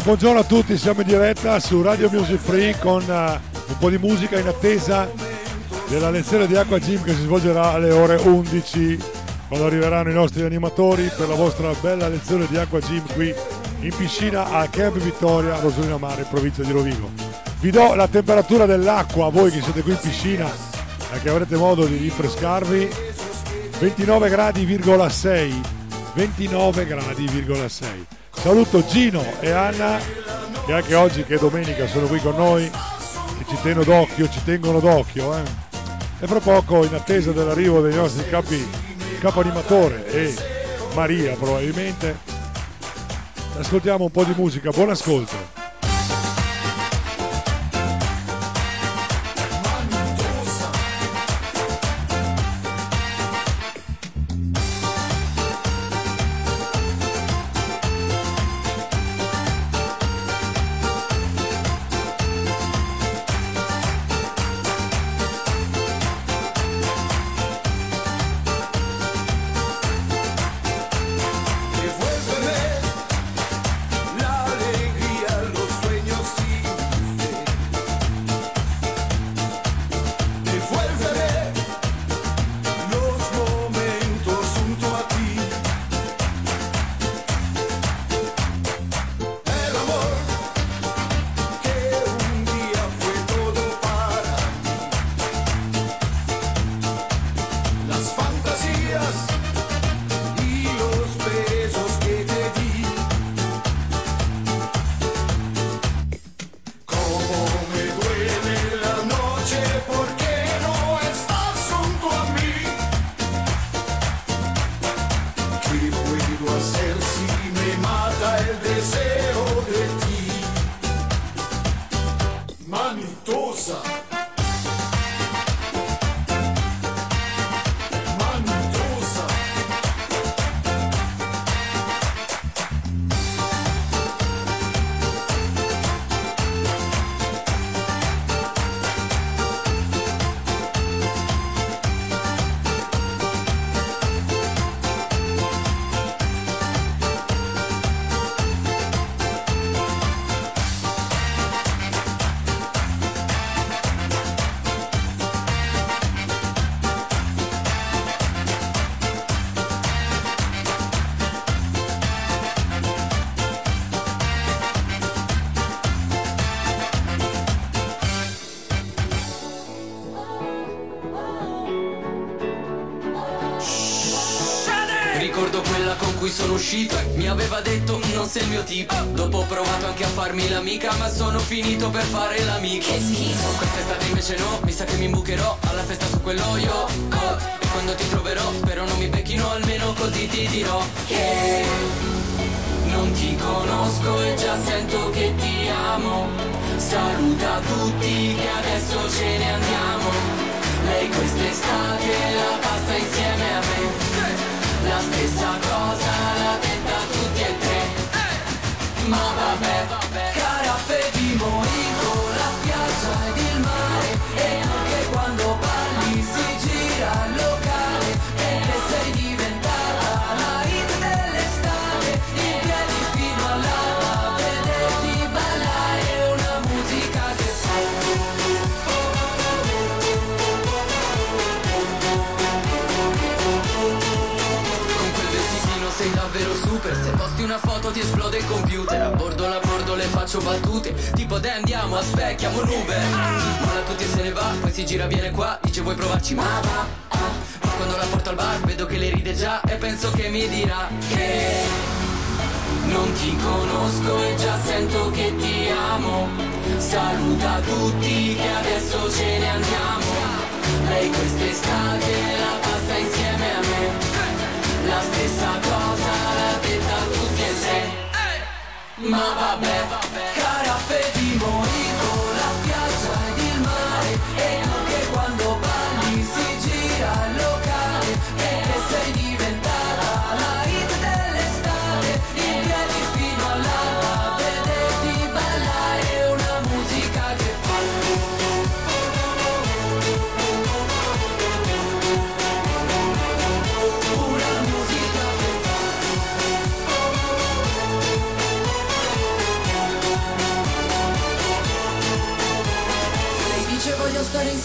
Allora, buongiorno a tutti, siamo in diretta su Radio Music Free con eh, un po' di musica in attesa della lezione di Acqua Gym che si svolgerà alle ore 11 quando arriveranno i nostri animatori per la vostra bella lezione di Acqua Gym qui in piscina a Camp Vittoria, Rosolina Mare, in provincia di Rovigo. Vi do la temperatura dell'acqua, voi che siete qui in piscina e che avrete modo di rinfrescarvi, 29 gradi,6 29 gradi,6 saluto Gino e Anna che anche oggi che è domenica sono qui con noi che ci tengono d'occhio ci tengono d'occhio eh. e fra poco in attesa dell'arrivo dei nostri capi capo animatore e Maria probabilmente ascoltiamo un po' di musica buon ascolto e mi aveva detto non sei il mio tipo Dopo ho provato anche a farmi l'amica ma sono finito per fare l'amico. Che schifo. Quest'estate invece no, mi sa che mi imbucherò alla festa su quello io oh, E quando ti troverò spero non mi becchino almeno così ti dirò Che non ti conosco e già sento che ti amo. Saluta tutti che adesso ce ne andiamo. Lei quest'estate la passa insieme a me. La stessa cosa tre Ma davvero super. Se posti una foto ti esplode il computer. A bordo la bordo le faccio battute. Tipo dai andiamo, aspecchiamo un Uber Molla tutti e se ne va, poi si gira viene qua Dice vuoi provarci? Ma va ah. Ma quando la porto al bar vedo che le ride già E penso che mi dirà che Non ti conosco e già sento che ti amo. Saluta tutti che adesso ce ne andiamo. Lei quest'estate la passa insieme a me. La stessa cosa Ma vabbè, caraffe di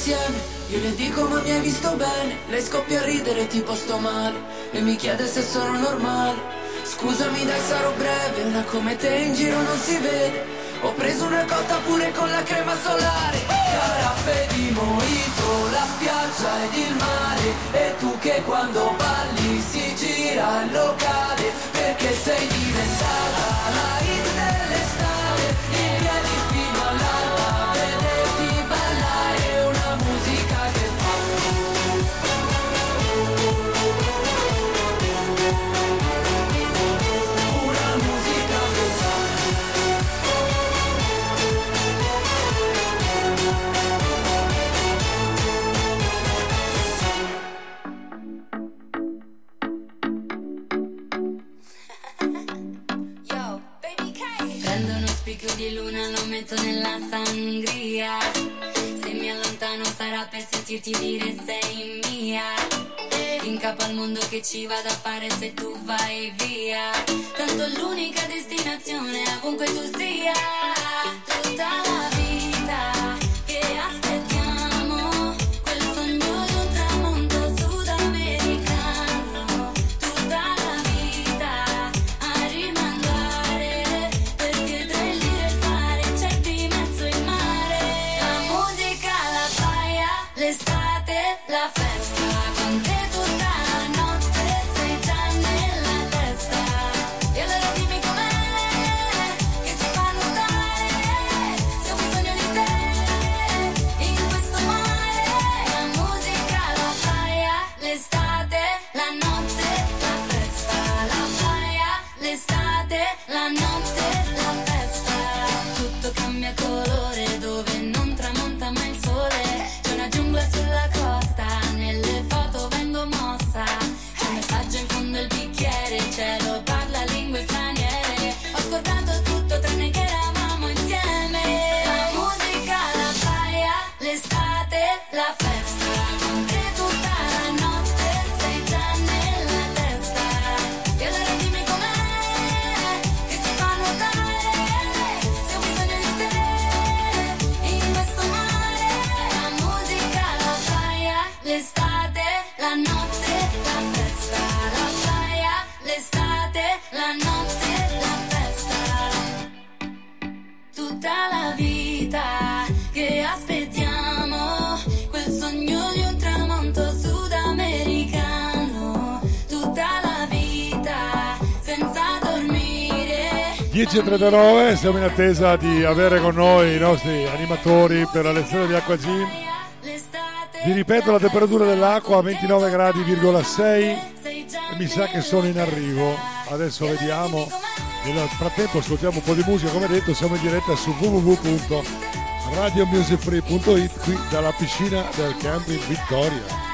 insieme, io le dico ma mi hai visto bene? Lei scoppia a ridere tipo sto male. E mi chiede se sono normale. Scusami dai sarò breve, una come te in giro non si vede. Ho preso una cotta pure con la crema solare. Caraffe di mojito, la spiaggia ed il mare. E tu che quando balli si gira il locale Perché sei diventata la hit dell'estate sangria. Se mi allontano sarà per sentirti dire sei mia. In capo al mondo che ci vado a fare se tu vai via. Tanto l'unica destinazione ovunque tu sia. Tutta la vita 10.39, siamo in attesa di avere con noi i nostri animatori per la lezione di Acqua Gym. Vi ripeto la temperatura dell'acqua a 29 gradi,6 e mi sa che sono in arrivo. Adesso vediamo. Nel frattempo ascoltiamo un po' di musica, come detto siamo in diretta su www.radiomusicfree.it qui dalla piscina del camping Vittoria.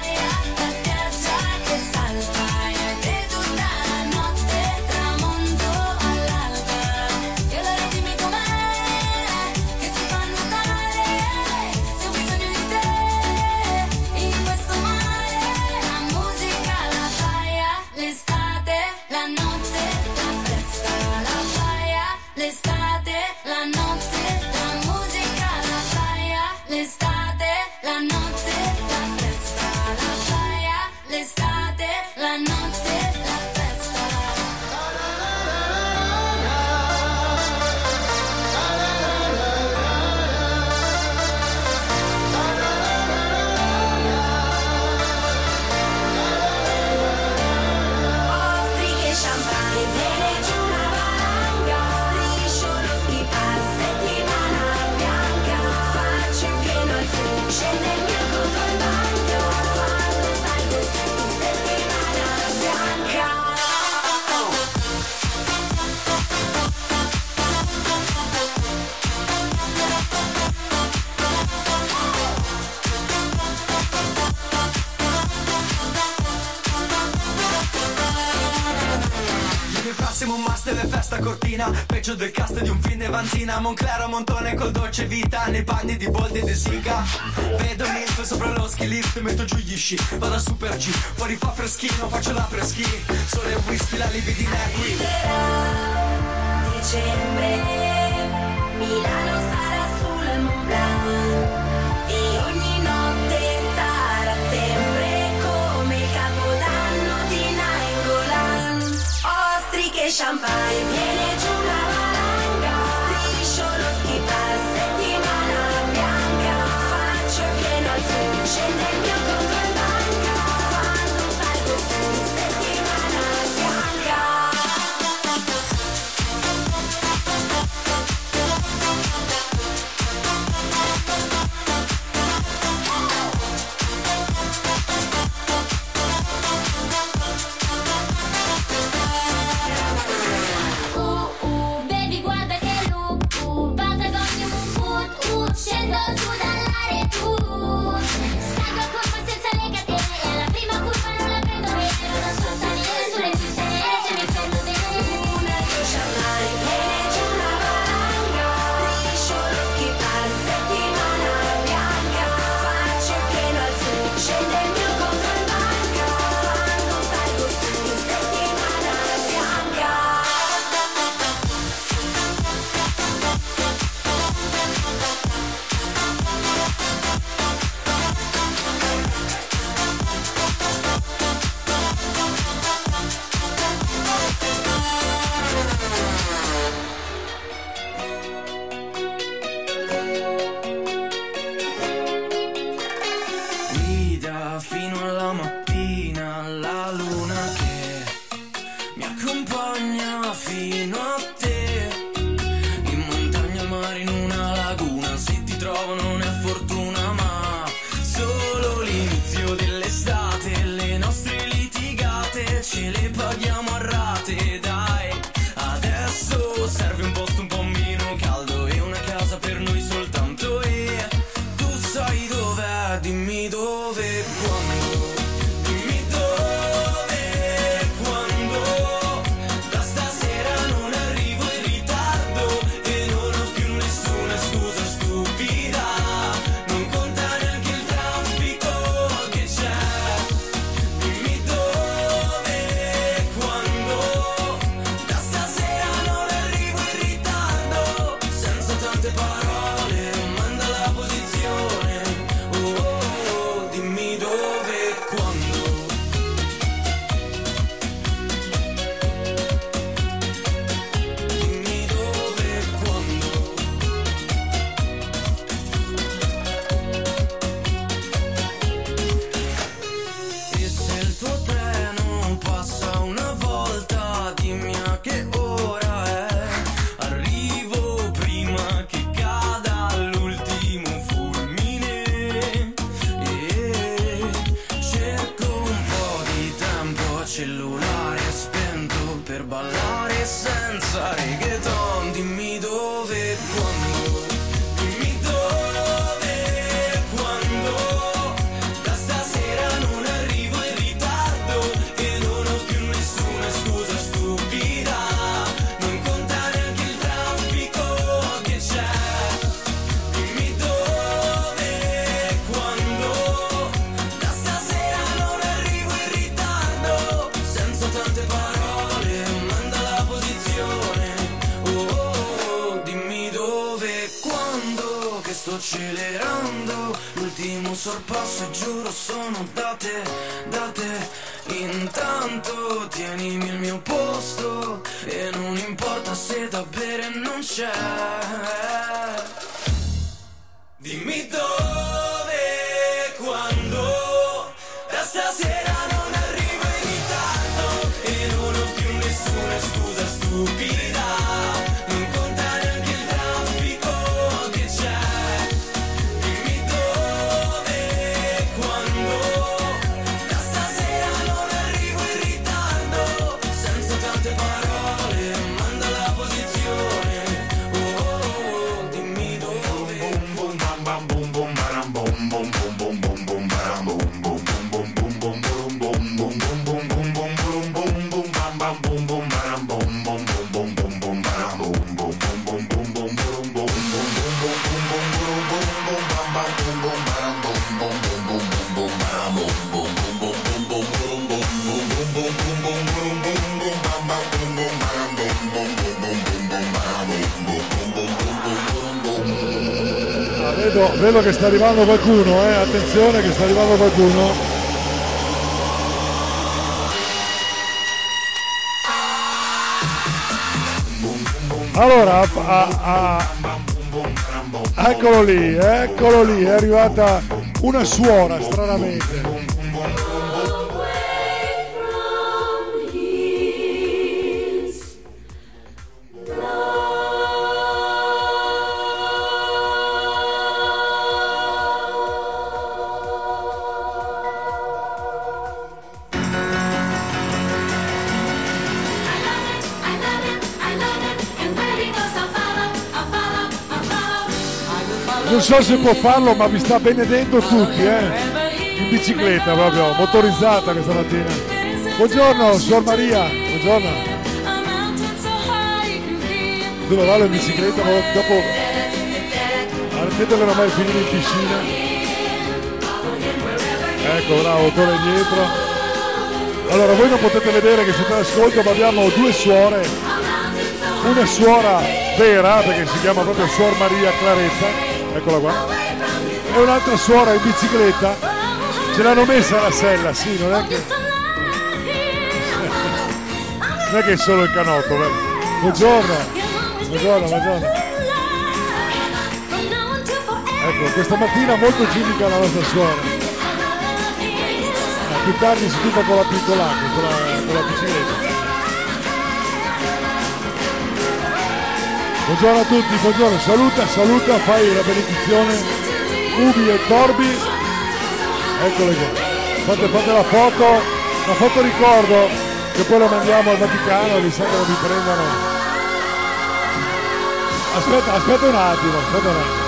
sta cortina Peggio del cast di un film vanzina. Monclero Montone col dolce vita Nei panni di Boldi e di Siga Vedo Milf sopra lo ski lift Metto giù gli sci, vado a Super G. Fuori fa freschino, faccio la preschi Sole e whisky, la libidina è qui dicembre Milano champagne. Vedo che sta arrivando qualcuno, eh. Attenzione che sta arrivando qualcuno. Allora, a- a- eccolo lì, eccolo lì, è arrivata una suora stranamente. So se può farlo, ma vi sta benedendo tutti, eh. In bicicletta proprio, motorizzata questa mattina. Buongiorno, suor Maria, buongiorno. Dove vado in bicicletta, dopo... Che non mai finire in piscina. Ecco, bravo, torna indietro. Allora, voi non potete vedere che siete all'ascolto, ma abbiamo due suore. Una suora vera, perché si chiama proprio Suor Maria Claretta, eccola qua. E un'altra suora in bicicletta. Ce l'hanno messa la sella, sì, non è che... Non è che è solo il canotto, vero? Buongiorno, buongiorno, buongiorno. Ecco, questa mattina molto cinica la nostra suora. Ah, più tardi si tuffa con la piccolacca, con la, con la bicicletta. Buongiorno a tutti, buongiorno, saluta, saluta, fai la benedizione, Ubi e Torbi, eccole qua, fate, fate la foto, la foto ricordo che poi la mandiamo al Vaticano, mi sa che non mi prendano. Aspetta, aspetta un attimo, aspetta un attimo.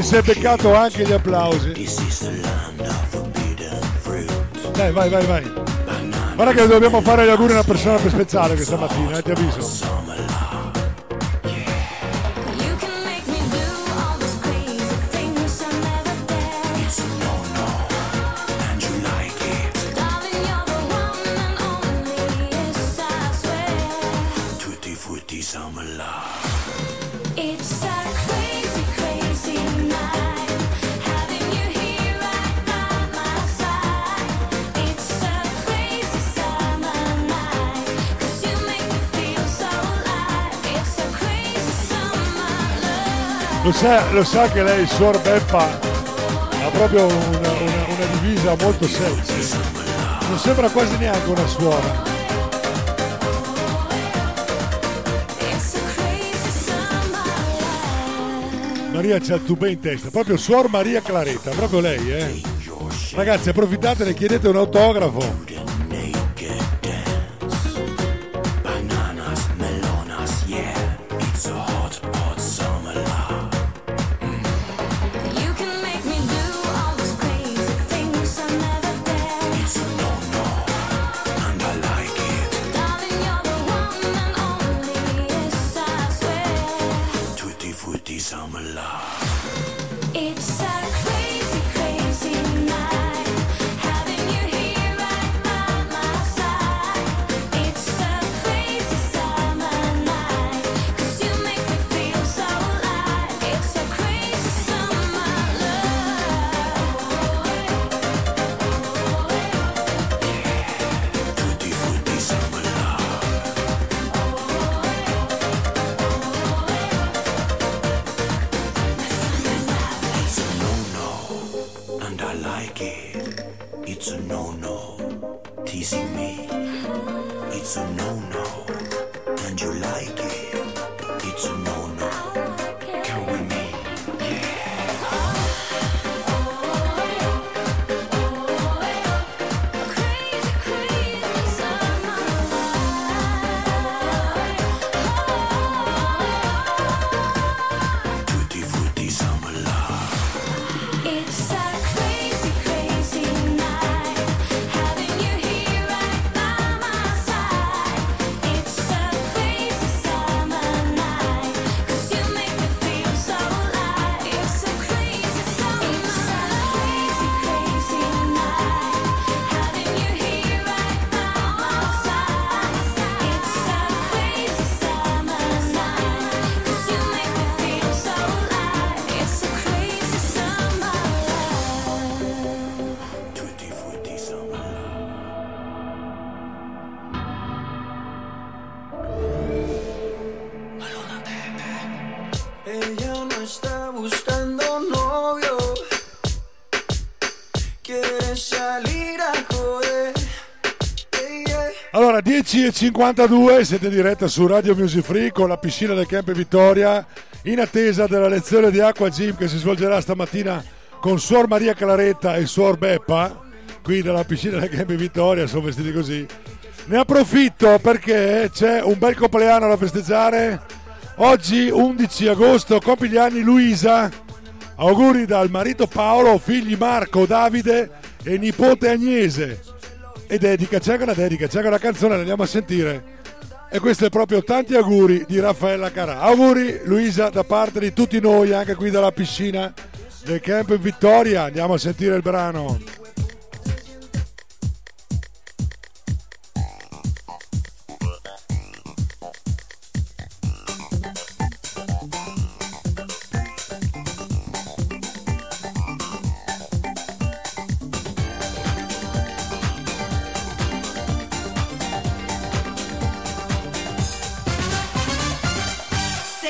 Ti sei beccato anche gli applausi. Dai, vai, vai, vai. Guarda che dobbiamo fare gli auguri a una persona per speciale questa mattina, eh, ti avviso. Sa, lo sa che lei, Suor Beppa, ha proprio una, una- una divisa molto sexy. Non sembra quasi neanche una suora. Maria c'ha il tubè in testa, proprio Suor Maria Claretta, proprio lei, eh. Ragazzi, approfittatene, chiedete un autografo. It's a 10.52, siete in diretta su Radio Music Free con la piscina del Camp Vittoria in attesa della lezione di Acqua Gym che si svolgerà stamattina con Suor Maria Claretta e Suor Beppa qui dalla piscina del Camp Vittoria, sono vestiti così. Ne approfitto perché c'è un bel compleanno da festeggiare. Oggi 11 agosto compie gli anni Luisa. Auguri dal marito Paolo, figli Marco, Davide e nipote Agnese e dedica, c'è una dedica, c'è una canzone, la andiamo a sentire. E questo è proprio tanti auguri di Raffaella Carà. Auguri Luisa da parte di tutti noi, anche qui dalla piscina del Camp Vittoria. Andiamo a sentire il brano.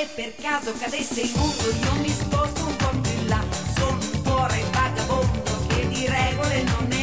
Se per caso cadesse il mondo io mi sposto un po' più in là. Sono un cuore vagabondo che di regole non ne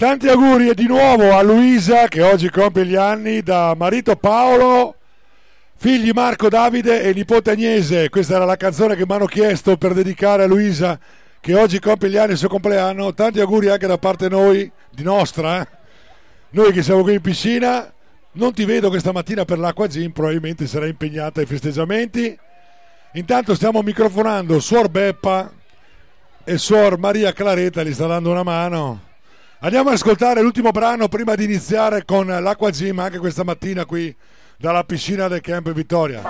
Tanti auguri e di nuovo a Luisa che oggi compie gli anni da marito Paolo, figli Marco Davide e nipote Agnese. Questa era la canzone che mi hanno chiesto per dedicare a Luisa che oggi compie gli anni del suo compleanno. Tanti auguri anche da parte noi, di nostra. eh. Noi che siamo qui in piscina, non ti vedo questa mattina per l'acqua gym, probabilmente sarai impegnata ai festeggiamenti. Intanto stiamo microfonando Suor Beppa e Suor Maria Claretta, gli sta dando una mano. Andiamo ad ascoltare l'ultimo brano prima di iniziare con l'Aqua Gym anche questa mattina qui dalla piscina del Camp Vittoria.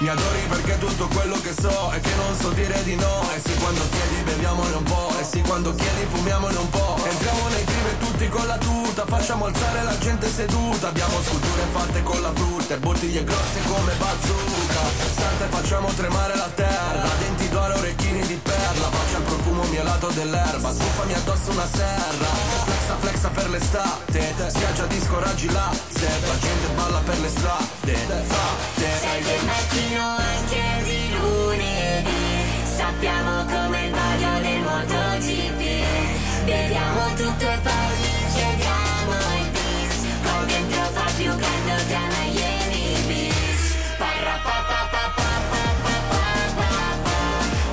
Mi adori perché tutto quello so è che non so dire di no. E sì quando chiedi beviamone un po' E sì quando chiedi fumiamone un po' Entriamo nei club e tutti con la tuta. Facciamo alzare la gente seduta. Abbiamo sculture fatte con la frutta E bottiglie grosse come bazooka. Santa e facciamo tremare la terra. Denti d'oro, orecchini di perla. Bacia il profumo mielato dell'erba. Sbuffami addosso una serra. Flexa flexa per l'estate. Spiaggia disco raggi latte. La gente balla per le strade. Frate Sei del mattino anche Sappiamo come il vaglio del MotoGP Beviamo tutto e poi chiediamo il bis Qua dentro fa più caldo che a Miami Beach Parra pa pa pa pa pa pa pa pa pa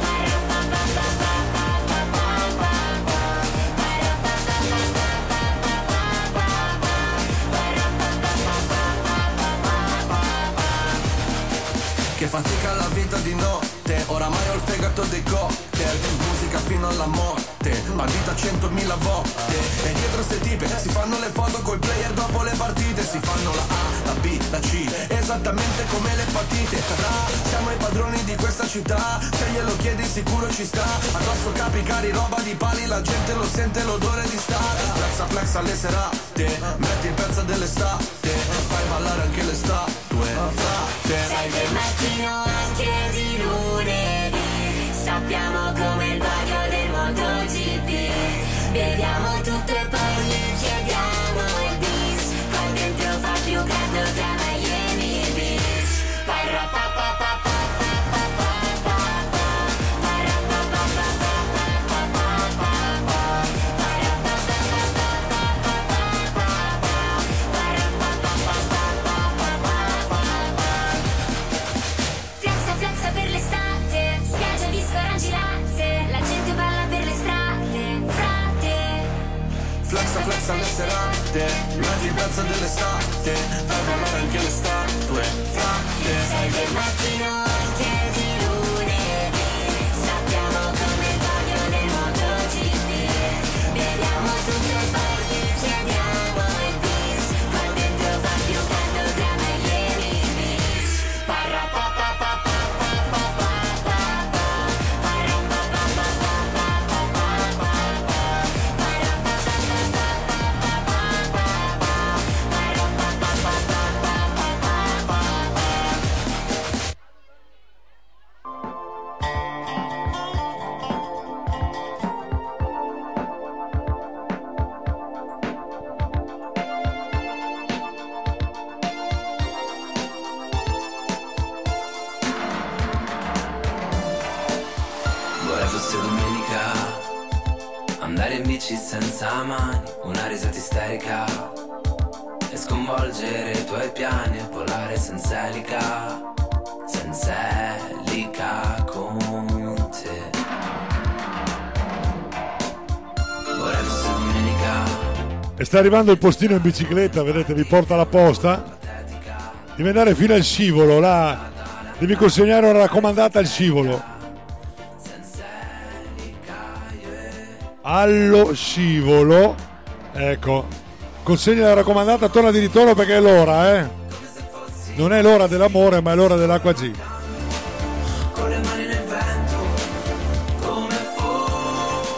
Parra pa pa pa pa pa pa pa pa pa Parra pa pa pa pa pa pa pa pa pa Parra pa pa pa pa pa pa pa pa Che fatica la vita di notte Oramai dei cocktail Musica fino alla morte Bandita centomila volte. E dietro ste tipe si fanno le foto col player dopo le partite Si fanno la A, la B, la C Esattamente come le partite Fra, siamo i padroni di questa città Se glielo chiedi sicuro ci sta. Addosso capi cari, roba di pali La gente lo sente l'odore di star Flexa flexa alle serate Metti il pezzo dell'estate Fai ballare anche le statue. Frate Sei del mattino anche Sappiamo come sta arrivando il postino in bicicletta, vedete, vi porta la posta. Devi andare fino al scivolo, là. Devi consegnare una raccomandata al scivolo. Allo scivolo. Ecco. Consegna la raccomandata, torna di ritorno perché è l'ora, eh. Non è l'ora dell'amore, ma è l'ora dell'acqua G.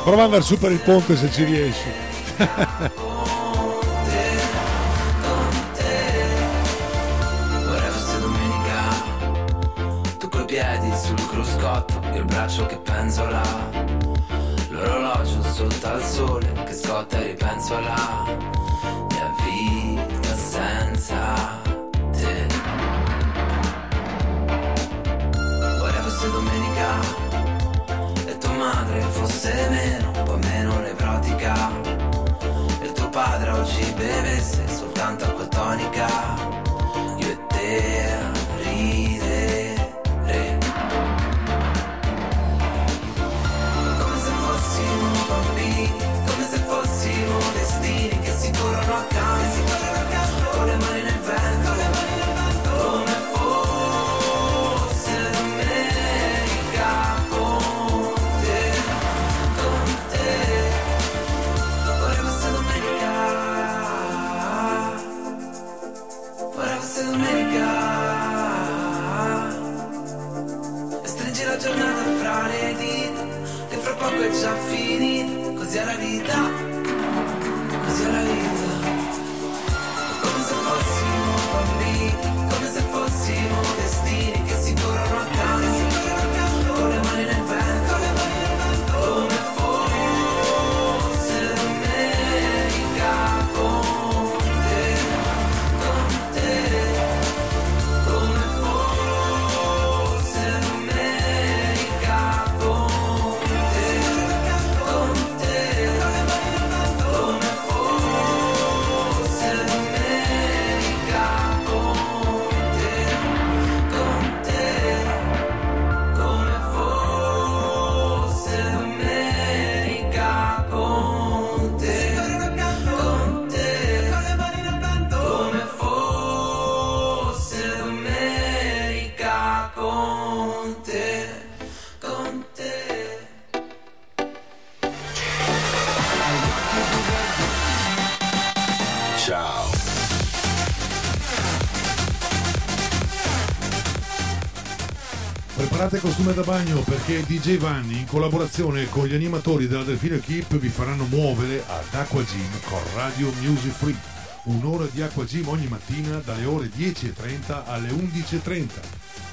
Prova ad andare su per il ponte se ci riesci. ganz voller costume da bagno perché DJ Vanni in collaborazione con gli animatori della Delfino Equip vi faranno muovere ad Aqua Gym con Radio Music Free. Un'ora di Aqua Gym ogni mattina dalle ore 10.30 alle 11.30.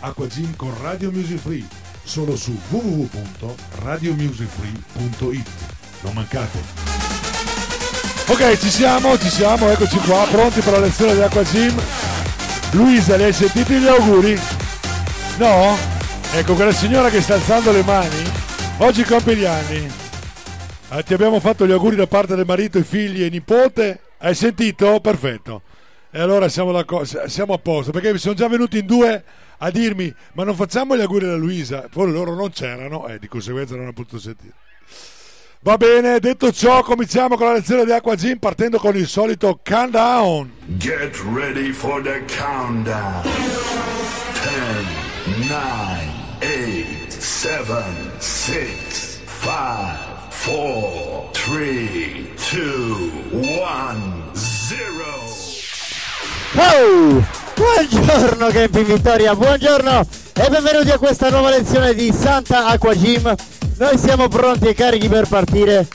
Aqua Gym con Radio Music Free solo su www.radiomusicfree.it. Non mancate. Ok, ci siamo, ci siamo, eccoci qua, pronti per la lezione di Aqua Gym. Luisa, le hai sentiti gli auguri? No? Ecco, quella signora che sta alzando le mani, oggi compie gli anni. Eh, ti abbiamo fatto gli auguri da parte del marito, i figli e nipote. Hai sentito? Perfetto. E allora siamo, siamo a posto, perché mi sono già venuti in due a dirmi, ma non facciamo gli auguri alla Luisa. Poi loro non c'erano e di conseguenza non ho potuto sentire. Va bene, detto ciò, cominciamo con la lezione di Aqua Gym partendo con il solito countdown. Get ready for the countdown. 10, 9, 8, 7, 6, 5, 4, 3, 2, 1, 0. Oh! Buongiorno Campi Vittoria, buongiorno e benvenuti a questa nuova lezione di Santa Aqua Gym. Noi siamo pronti e carichi per partire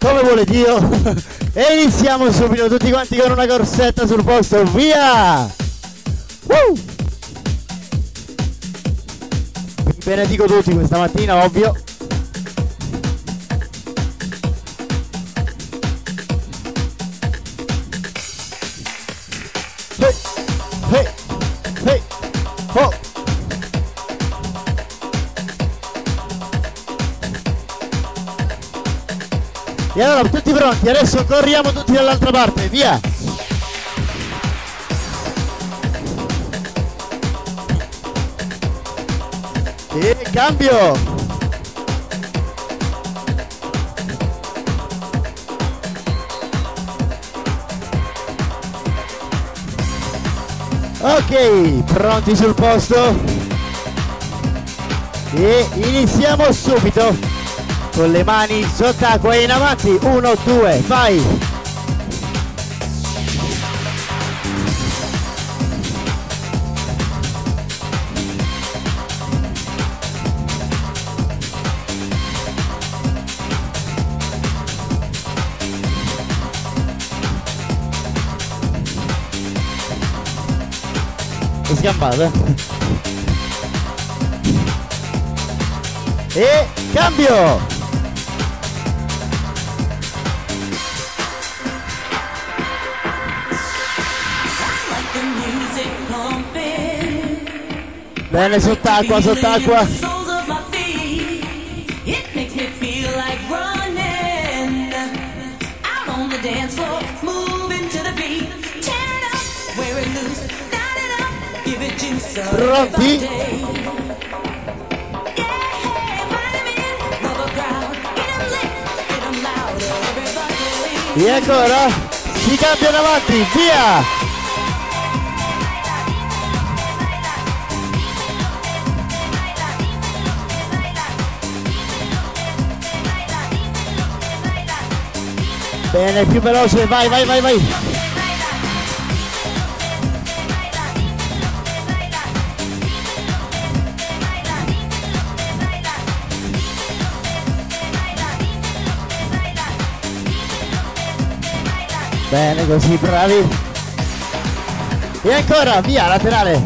come vuole Dio e iniziamo subito tutti quanti con una corsetta sul posto, via! Woo! Benedico tutti questa mattina, ovvio. E allora tutti pronti, adesso corriamo tutti dall'altra parte, via! E cambio! Ok, pronti sul posto? E iniziamo subito con le mani sott'acqua e in avanti. Uno, due, vai! È sgambata. E cambio! Bene sott'acqua, sott'acqua. Pronti? E ancora si cambiano avanti, via! Bene, più veloce, vai, vai, vai, vai! Bene, così, bravi. E ancora, via, laterale.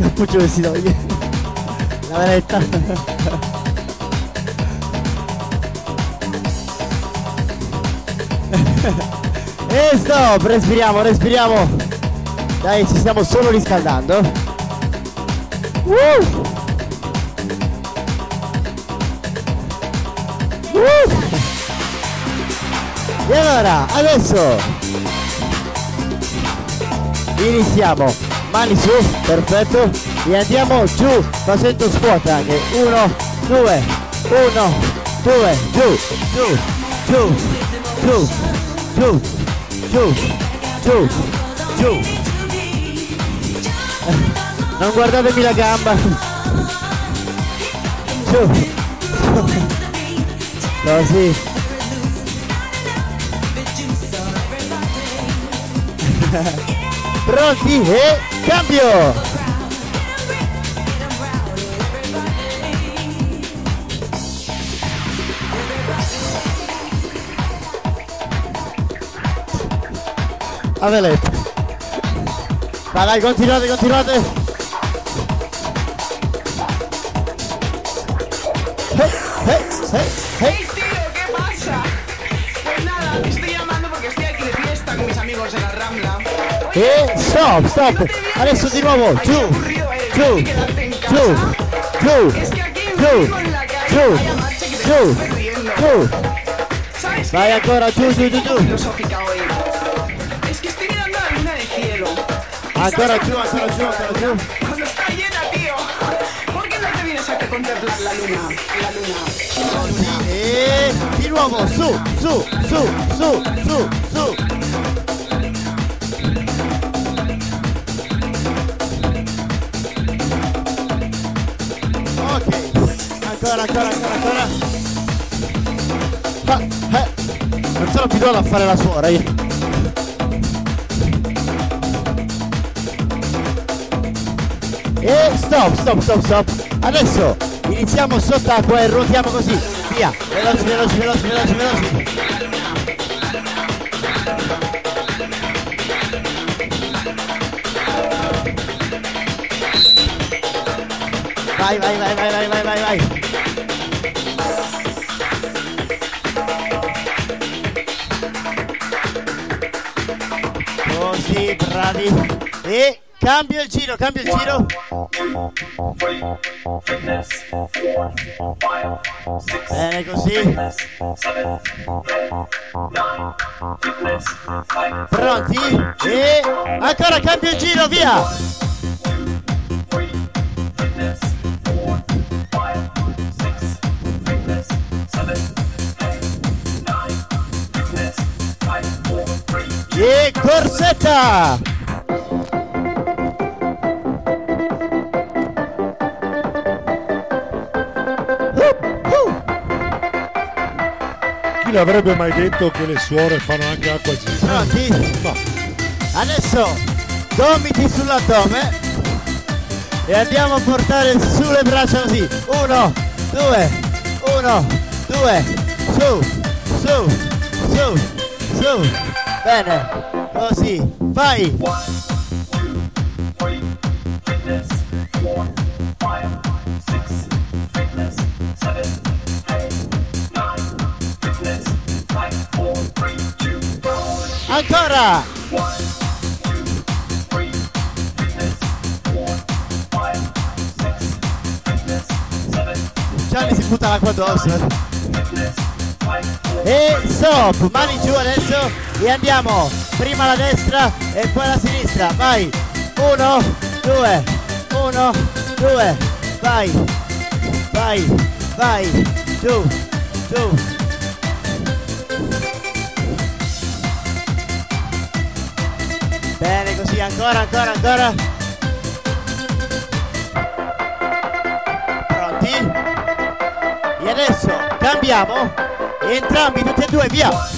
Cappuccio che si toglie. La veletta. E stop, respiriamo, respiriamo. Dai, ci stiamo solo riscaldando. Uh! Allora, adesso iniziamo. Mani su, perfetto. E andiamo giù facendo squat anche. Uno, due, uno, due, giù, giù, giù, giù, giù, giù, giù, giù. Non guardatemi la gamba. Giù. Così. Ron dije, ¿eh? cambio. Adelante. Vale, continuate, continuate. E stop, stop. Adesso di nuovo. Giù, giù, giù, giù, giù, giù, giù, giù. Vai ancora, giù, giù, giù, giù. Ancora giù, ancora giù, ancora giù. Cuando está llena, tío. ¿Por qué no te vienes a contemplar la luna? La luna. La luna. E di nuovo, su, su, su, su, su, su. Ancora, ancora, ancora, ancora. Ah, eh. Non sono abituato a fare la suora io. E stop, stop, stop, stop. Adesso iniziamo sott'acqua e ruotiamo così. Via, veloci, veloci, veloci, veloci, veloci. Vai, vai, vai, vai, vai, vai, vai, vai. E cambio il giro, cambio il giro. Bene così. Pronti? E ancora cambio il giro, via! E corsetta! Chi l'avrebbe mai detto che le suore fanno anche acqua? Pronti? Ma Adesso gomiti sull'addome e andiamo a portare su le braccia così. Uno, due, uno, due, su, su, su, su. Bene, così, vai. Ancora! Gianni si butta l'acqua addosso. E stop, mani giù adesso e andiamo prima alla destra e poi alla sinistra. Vai! Uno, due, uno, due, vai, vai, vai, giù, giù. Ancora, ancora, ancora. Pronti? E adesso cambiamo entrambi, tutti e due, via!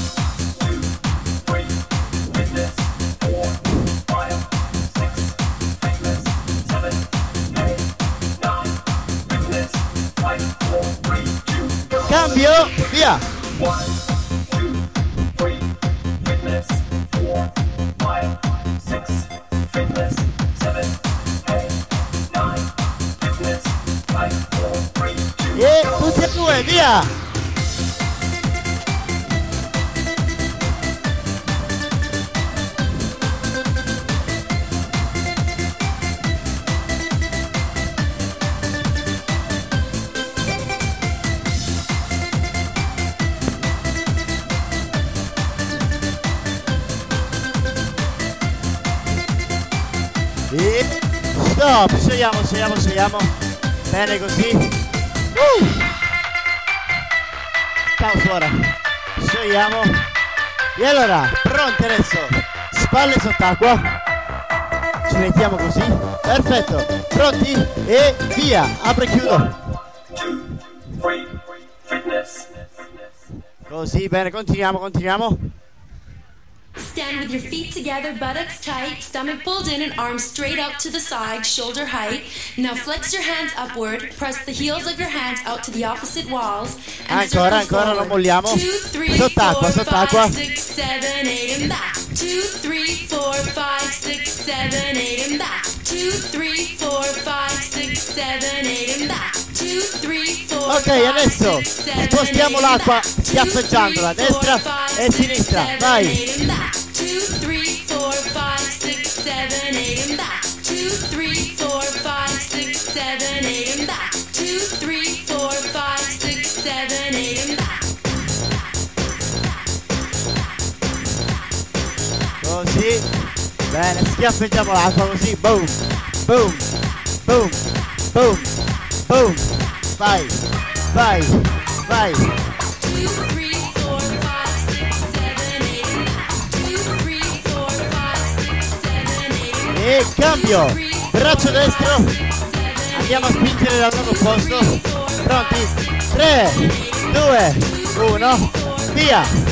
E due, via! E stop, scegliamo, scegliamo, scegliamo. Bene così. Uh! Pausa ora. Scegliamo. E allora, pronti adesso. Spalle sott'acqua. Ci mettiamo così. Perfetto. Pronti? E via. Apro e chiudo. Così, bene, continuiamo, continuiamo. Stand with your feet together, buttocks tight, stomach pulled in, and arms straight out to the side, shoulder height. Now flex your hands upward, press the heels of your hands out to the opposite walls, and Ancora, ancora, non molliamo. Two, three, Sott'acqua, four, sott'acqua. five, eh. six, seven, eight, and back. Two, three, four, five, six, seven, eight, and back. Two, three, four, five, six, seven, eight, and back. Ok, adesso spostiamo l'acqua schiaffeggiandola, destra e sinistra. Vai. Così. Bene, schiaffeggiamo l'acqua così. Boom. Boom. Boom. Boom. Boom. Vai. Vai. Vai. E cambio. Braccio destro. Andiamo a spingere dal nuovo posto. Pronti? 3, 2, 1. Via.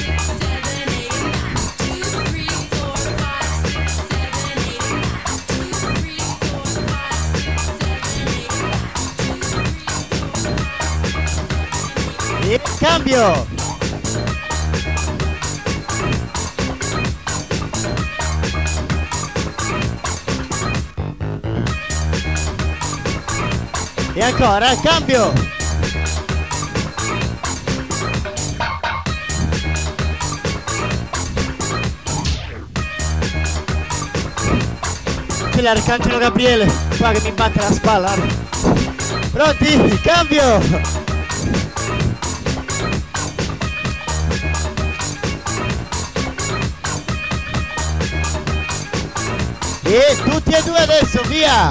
E cambio. E ancora, cambio! C'è l'arcangelo Gabriele, qua che mi batte la spalla. Pronti? Cambio! E tutti e due adesso, via!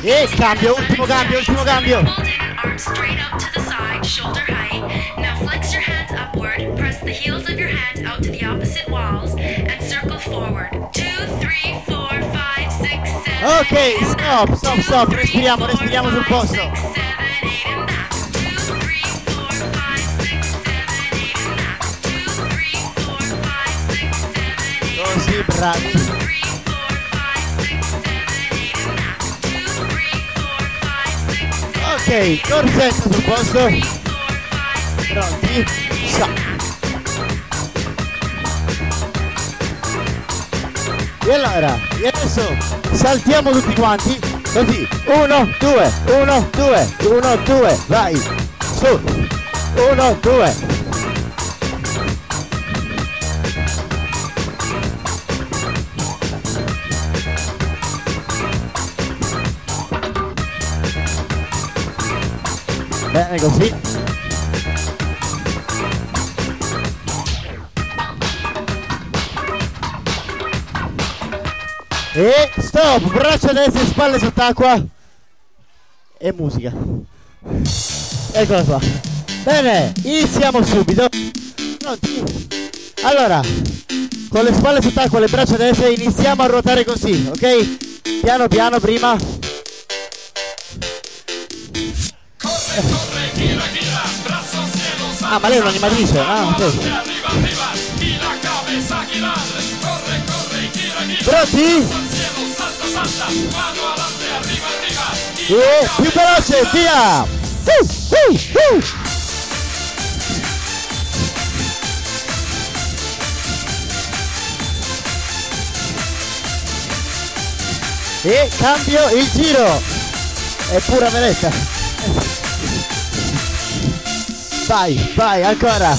E cambio, ultimo cambio, ultimo cambio. Arms straight up to the side, shoulder height. Bravi. Ok, corsetto sul posto. Pronti? Sa. E allora, e adesso saltiamo tutti quanti. Così, uno, due, uno, due, uno, due, vai. Su. Uno, due. Bene così. E stop, braccia destra e spalle sott'acqua. E musica. Eccola qua. Bene, iniziamo subito. Allora, con le spalle sott'acqua e le braccia destre iniziamo a ruotare così, ok? Piano piano prima. Ah, ma lei è un'animatrice? Ah, ok. Pronti? E più veloce, via! Uh, uh, uh. E cambio il giro! È pura veletta! Vai, vai, ancora!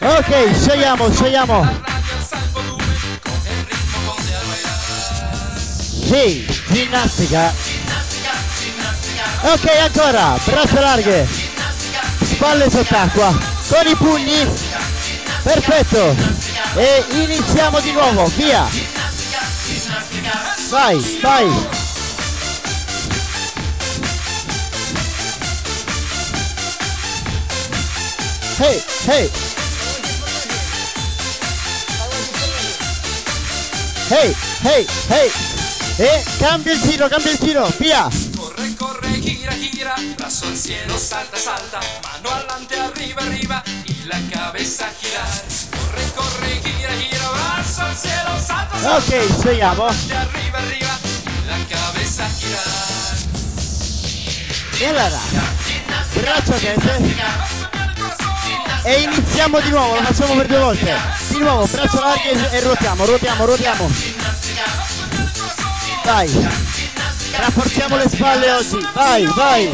Ok, scegliamo, scegliamo! Sì, ginnastica! Ok, ancora! Braccia larghe! Spalle sott'acqua! Con i pugni! Perfetto! E iniziamo di nuovo, via! Vai, vai! Hey, hey! Hey, hey, hey! E cambia il giro, cambia il giro, via! Corre, corre, gira, gira, brazo al cielo, salta, salta, mano adelante, arriba, arriba, y la cabeza girar. Corre, corre, gira, gira, Ok, girar. E allora, braccio a destra. E iniziamo di nuovo, lo facciamo per due volte. Di nuovo, braccio larghe e ruotiamo, ruotiamo, ruotiamo. Vai. Rafforziamo le spalle oggi. Vai, vai.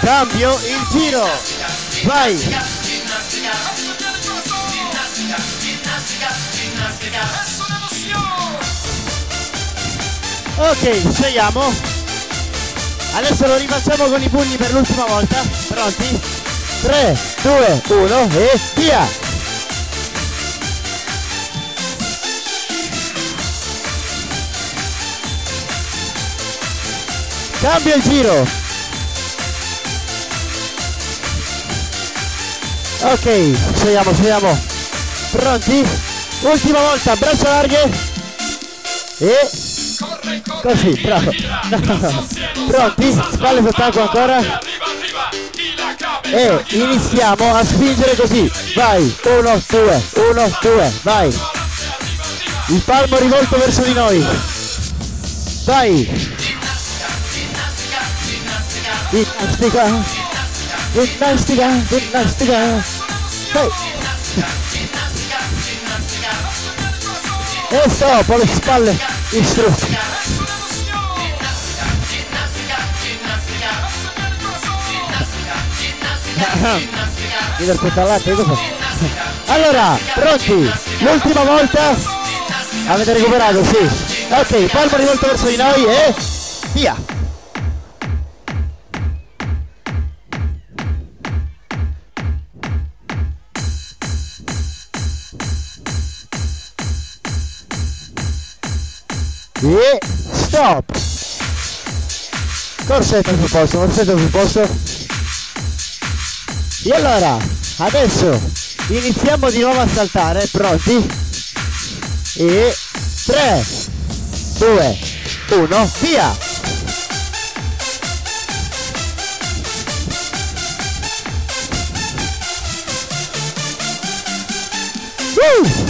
Cambio il giro. Vai. Ok, scegliamo. Adesso lo rifacciamo con i pugni per l'ultima volta. Pronti? 3, 2, 1 e via! Cambio il giro. Ok, scegliamo, scegliamo. Pronti? Ultima volta, braccia larghe. E così, bravo. Pronti? Spalle sott'acqua ancora. E iniziamo a spingere così. Vai, 1, 2, 1, 2, vai. Il palmo rivolto verso di noi. Vai. Ginnastica. Ginnastica, ginnastica. Vai. E stop, le spalle distrutte. Leader pettallate, cosa? Allora, pronti? L'ultima volta? Avete recuperato, sì. Ok, palmo rivolto verso di noi e via. E stop! Corsetto sul posto, corsetto sul posto. E allora, adesso iniziamo di nuovo a saltare, pronti? E 3, 2, 1, via! Woo!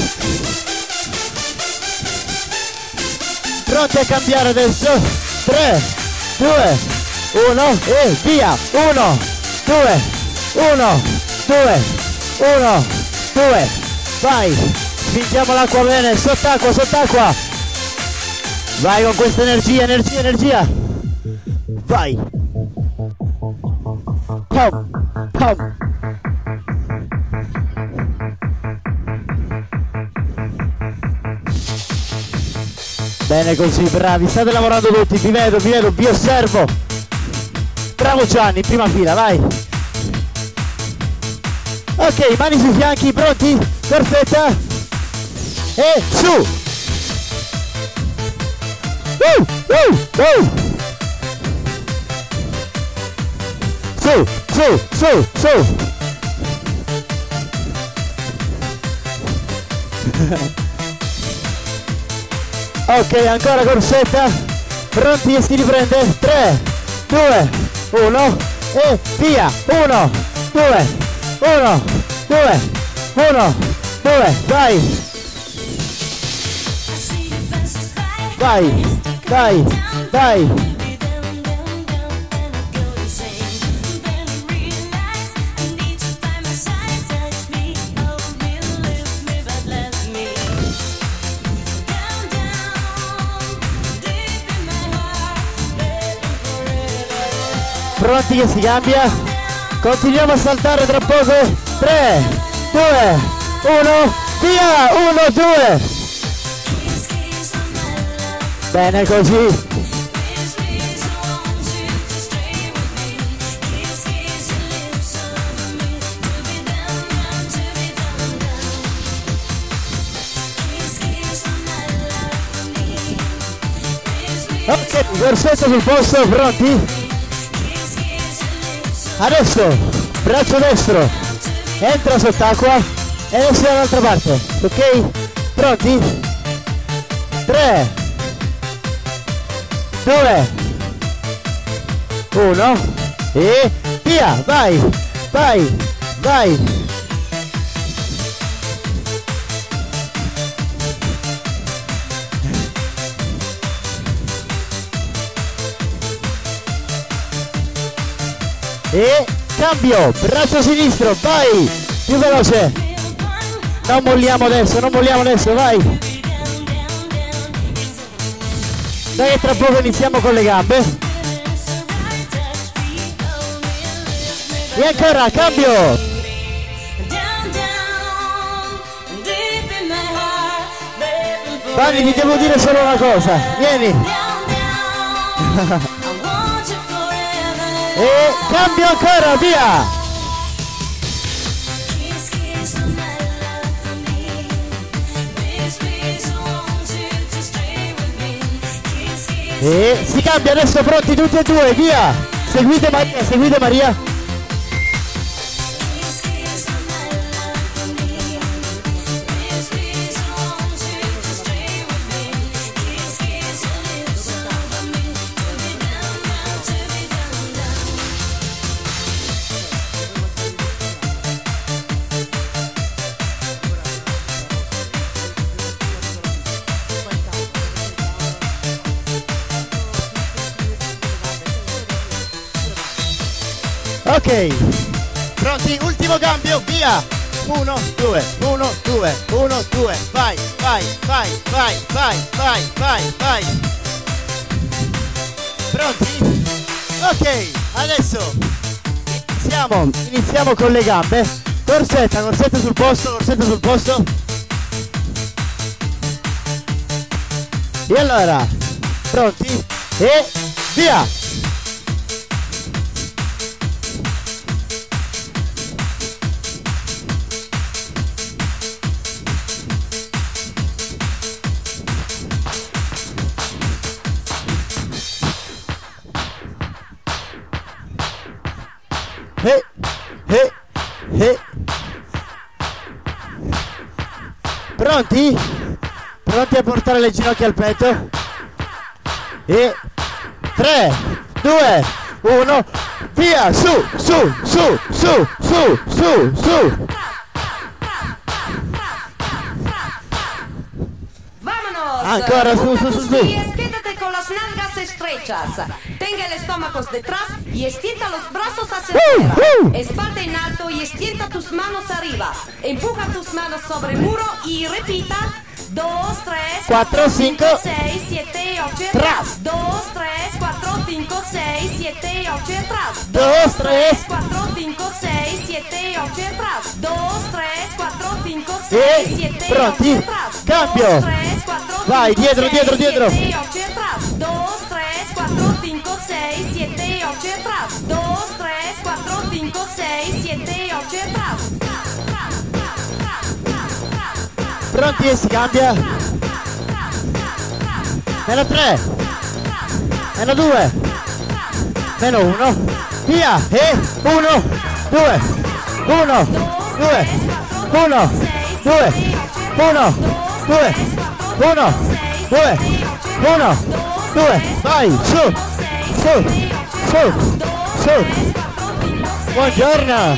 Pronti a cambiare adesso? 3, 2, 1 e via! 1, 2, 1, 2, 1, 2, vai! Spingiamo l'acqua bene, sott'acqua, sott'acqua! Vai con questa energia, energia, energia! Vai! Pom, pom! Bene così, bravi, state lavorando tutti, vi vedo, vi vedo, vi osservo! Bravo Gianni, prima fila, vai! Ok, mani sui fianchi, pronti? Perfetta! E su! Uh, uh, uh. Su, su, su, su! ok, ancora corsetta! Pronti e si riprende? 3, 2, 1 e via! 1, 2, 1, 2, 1, 2, vai! Vai, vai, vai! Pronti che si cambia? Continuiamo a saltare tra poco. 3, 2, 1, via! 1, 2! Bene così. Ok, versetto sul posto, pronti? Adesso, braccio destro, entra sott'acqua e adesso dall'altra parte, ok? Pronti? 3, 2, 1 e via, vai, vai, vai. E cambio, braccio sinistro, vai, più veloce. Non molliamo adesso, non molliamo adesso, vai. Dai che tra poco iniziamo con le gambe. E ancora, cambio. Vanni, ti devo dire solo una cosa. Vieni. e cambio ancora, via. E si cambia adesso pronti tutti e due, via! Seguite Maria, seguite Maria. ok. Pronti? Ultimo cambio, via. 1, 2, 1, 2, 1, 2. Vai, vai, vai, vai, vai, vai, vai, vai. Pronti? Ok, adesso iniziamo, iniziamo con le gambe. Corsetta, corsetta sul posto, corsetta sul posto. E allora, pronti? E via! Pronti? Pronti a portare le ginocchia al petto? E 3, 2, 1, via! Su, su, su, su, su, su, su! ¡Vámonos! Ancora, su, su, su, su. Con las nalgas estrechas. Tenga el estómago detrás y extienda los brazos hacia uh. Espalda en alto y extienda tus manos arriba. Empuja tus manos sobre el muro y repita. 2, 3, Cuatro, cinco. 6, 7, 8 Tras. atrás. 2, 3, 4, 5, 6, 7, 8 atrás. Dos, tres. 4, 5, 6, 7, 8 atrás. 2, 3, 4, 5, 6, E 7, pronti? 8 atrás. Cambio. 2, 3, 4, Vai, 5, dietro, 6, dietro, dietro. 7, 8 atrás. 2, 3, 4, 5, 6, 7, 8 atrás. 2, 3, 4, 5, 6, 7, 8 atrás. Pronti? E si cambia? Meno 3 Meno 2 Meno 1 Via. E 1 2 1 2 1 2 1 2 1 2 1 due, vai, su, su, su, su. Buongiorno.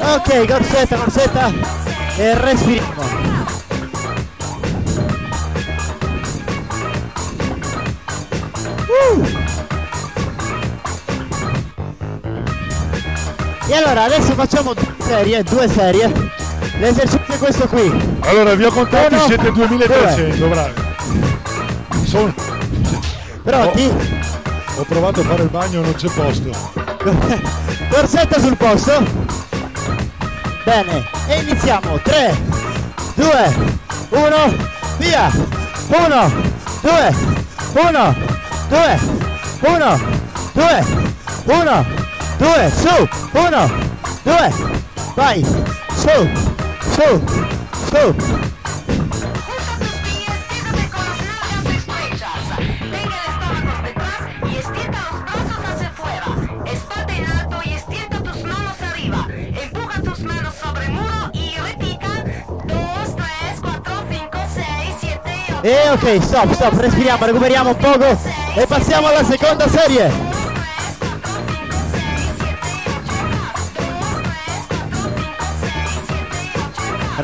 Ok, corsetta, corsetta e respiriamo. Uh. E allora adesso facciamo due serie, due serie. L'esercizio è questo qui. Allora, vi ho contati, Uno, siete 2300, bravi. Sono... Pronti? Ho, ho provato a fare il bagno, non c'è posto. Corsetta sul posto. Bene, e iniziamo. 3, 2, 1, via. 1, 2, 1, 2, 1, 2, 1, 2, su, 1, 2, vai, su, su, su. Y extienda los brazos hacia afuera. Espalda en alto y extienda tus manos arriba. Empuja tus manos sobre el muro y repica. 2, 3, 4, 5, 6, 7, 8. E ok, stop, stop, respiriamo, recuperiamo un poco e passiamo alla seconda serie.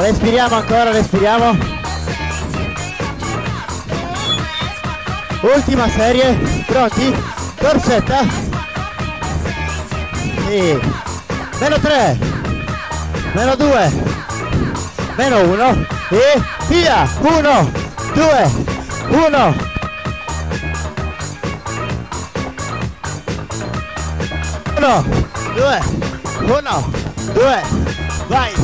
Respiriamo ancora, respiriamo. Ultima serie, pronti? Corsetta. Sì. Meno 3. Meno 2. Meno 1. E via. 1, 2, 1. Uno, due, uno, due, vai.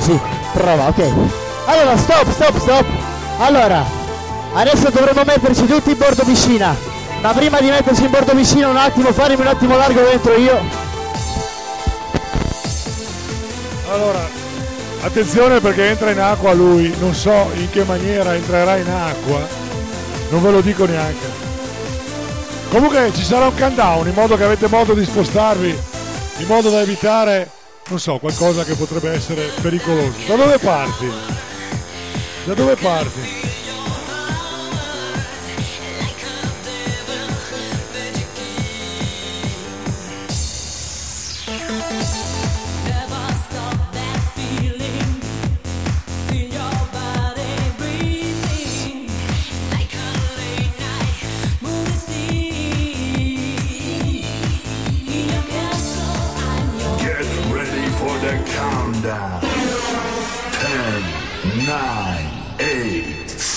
Sì, prova, ok. Allora, stop, stop, stop. Allora, adesso dovremmo metterci tutti in bordo piscina. Ma prima di metterci in bordo piscina un attimo, farmi un attimo largo dentro io. Allora, attenzione perché entra in acqua lui, non so in che maniera entrerà in acqua, non ve lo dico neanche. Comunque ci sarà un countdown in modo che avete modo di spostarvi, in modo da evitare, non so, qualcosa che potrebbe essere pericoloso. Da dove parti? Da dove parti?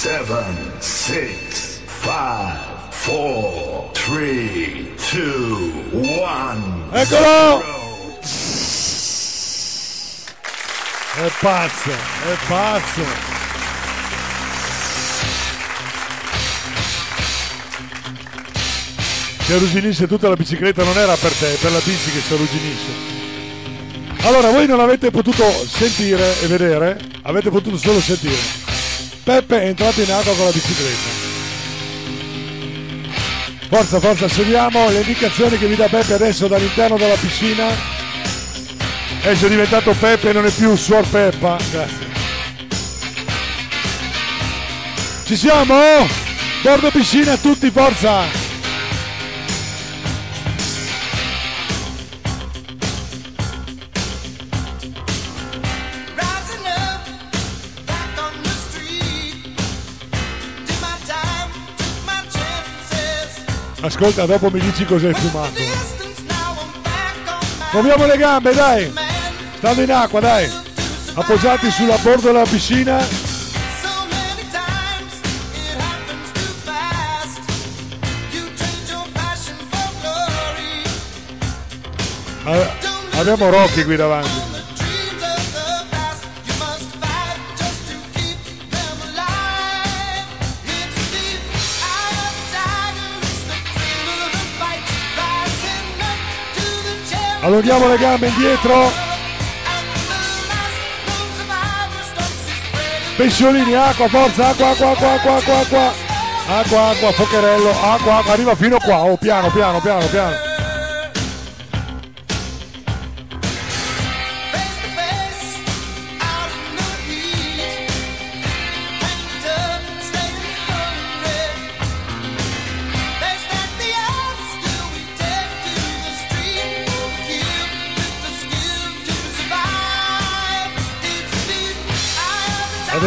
8, 7, 6, 5, 4, 3, 2, 1. Eccolo! È pazzo, è pazzo. Si arrugginisce tutta la bicicletta, non era per te, è per la bici che si arrugginisce. Allora, voi non avete potuto sentire e vedere, avete potuto solo sentire. Peppe è entrato in acqua con la bicicletta. Forza, forza, seguiamo le indicazioni che vi dà Peppe adesso dall'interno della piscina. Esce diventato Peppe e non è più Suor Peppa. Grazie. Ci siamo? Bordo piscina tutti, forza! Ascolta, dopo mi dici cosa hai fumato. Muoviamo le gambe, dai! Stando in acqua, dai! Appoggiati sulla bordo della piscina. Ah, Abbiamo Rocky qui davanti. Allunghiamo le gambe indietro. Pesciolini, acqua, forza, acqua, acqua, acqua, acqua, acqua, acqua. Acqua, acqua, focherello, acqua, acqua, arriva fino qua. Oh, piano, piano, piano, piano.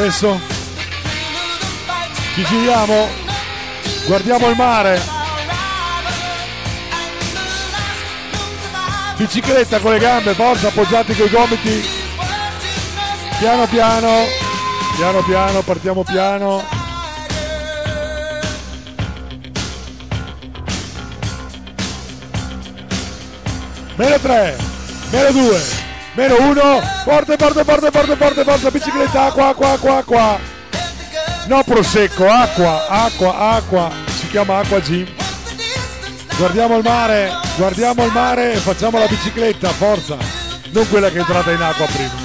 Adesso ci giriamo, guardiamo il mare. Bicicletta con le gambe, forza, appoggiati coi gomiti. Piano piano, piano piano, partiamo piano. Meno 3, meno 2, meno 1, forte, forte, forte, forte, forte, forte, bicicletta, acqua, acqua, acqua, acqua. No prosecco, acqua, acqua, acqua, si chiama acqua gym. Guardiamo il mare, guardiamo il mare e facciamo la bicicletta, forza. Non quella che è entrata in acqua prima.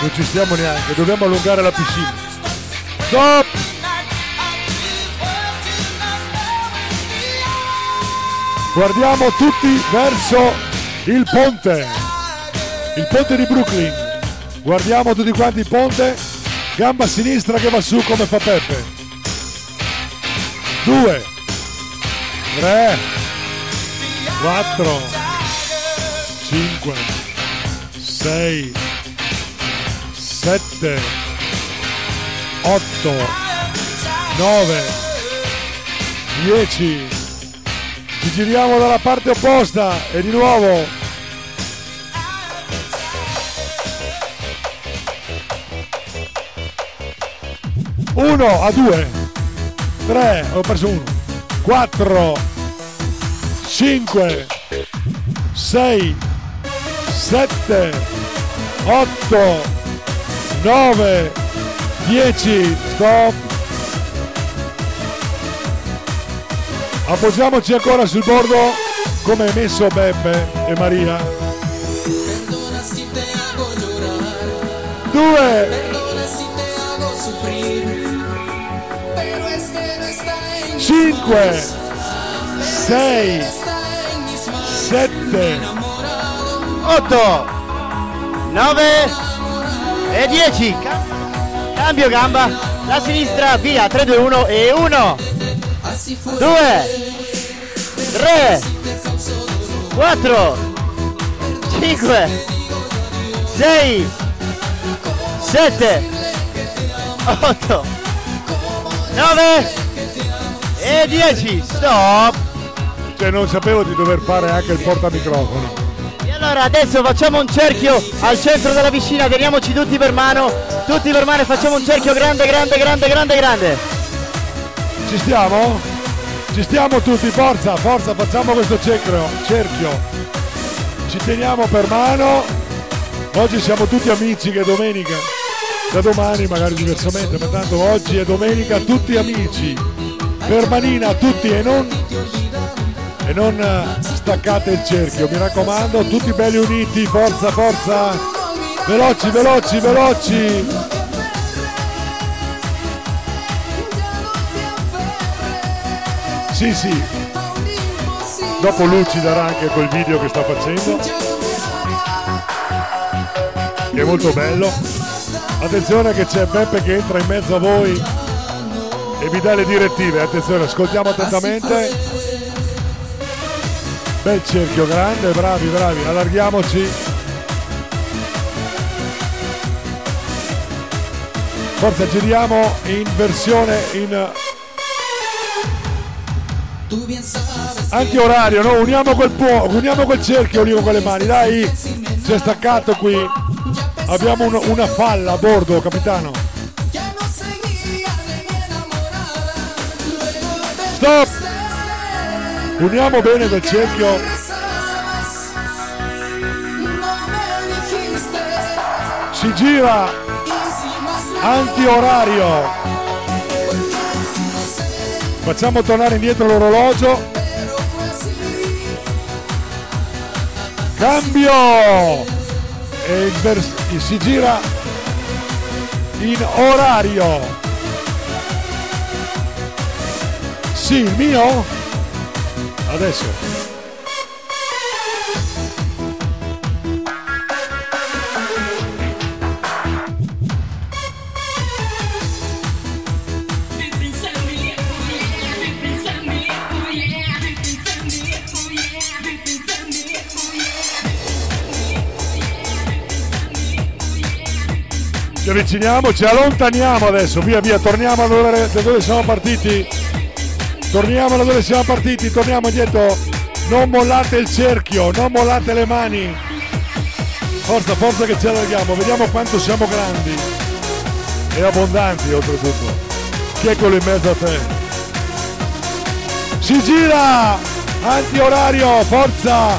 Non ci stiamo neanche, dobbiamo allungare la piscina. Stop! Guardiamo tutti verso il ponte, il ponte di Brooklyn. Guardiamo tutti quanti il ponte, gamba sinistra che va su come fa Peppe. Due, tre, quattro, cinque, sei, sette, otto, nove, dieci. Ci giriamo dalla parte opposta e di nuovo. Uno a due, tre, ho perso uno, quattro, cinque, sei, sette, otto, nove, dieci, stop. Appoggiamoci ancora sul bordo come hai messo Beppe e Maria. Due, cinque, sei, sette, 8, 9 e 10. Cambio gamba. La sinistra, via. 3, 2, 1 e 1. Así fue. 2, 3, 4, 5, 6, 7, 8, 9 e 10. Stop. cioè non sapevo di dover fare anche il portamicrofono. E allora adesso facciamo un cerchio al centro della piscina, teniamoci tutti per mano, tutti per mano e facciamo un cerchio grande, grande, grande, grande, grande. Ci stiamo? Ci stiamo tutti, forza, forza, facciamo questo cerchio, cerchio. Ci teniamo per mano. Oggi siamo tutti amici che è domenica. Da domani magari diversamente, ma tanto oggi è domenica, tutti amici. Per manina tutti e non e non eh, staccate il cerchio, mi raccomando, tutti belli uniti, forza, forza. Veloci, veloci, veloci. Sì, sì. Dopo lui ci darà anche quel video che sta facendo. Che è molto bello. Attenzione che c'è Beppe che entra in mezzo a voi e vi dà le direttive. Attenzione, ascoltiamo attentamente. Bel cerchio grande, bravi, bravi. Allarghiamoci. Forza, giriamo in versione in Que Anti-orario, no? Uniamo quel, po- uniamo quel cerchio lì con quelle mani, dai! C'è staccato qui. Abbiamo un- una falla a bordo, capitano. Stop! Uniamo bene quel cerchio. Si gira si anti-orario. Facciamo tornare indietro l'orologio. Cambio! E vers- si gira in orario. Sì, il mio? Adesso. Avviciniamo, ci allontaniamo adesso, via via, torniamo da dove, siamo partiti. Torniamo da dove siamo partiti, torniamo indietro. Non mollate il cerchio, non mollate le mani. Forza, forza che ci allarghiamo, vediamo quanto siamo grandi e abbondanti oltretutto. Chi è quello in mezzo a te? Si gira! Anti-orario, forza!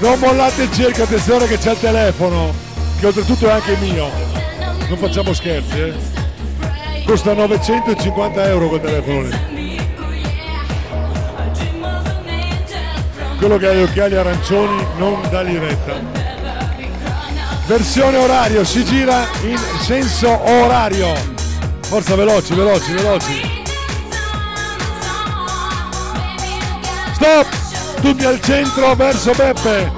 Non mollate il cerchio, attenzione che c'è il telefono, che oltretutto è anche mio. Non facciamo scherzi, eh. Costa 950 euro quel telefono lì. Quello che ha gli occhiali arancioni non dagli retta. Versione orario, si gira in senso orario. Forza veloci, veloci, veloci. Stop! Tutti al centro verso Beppe.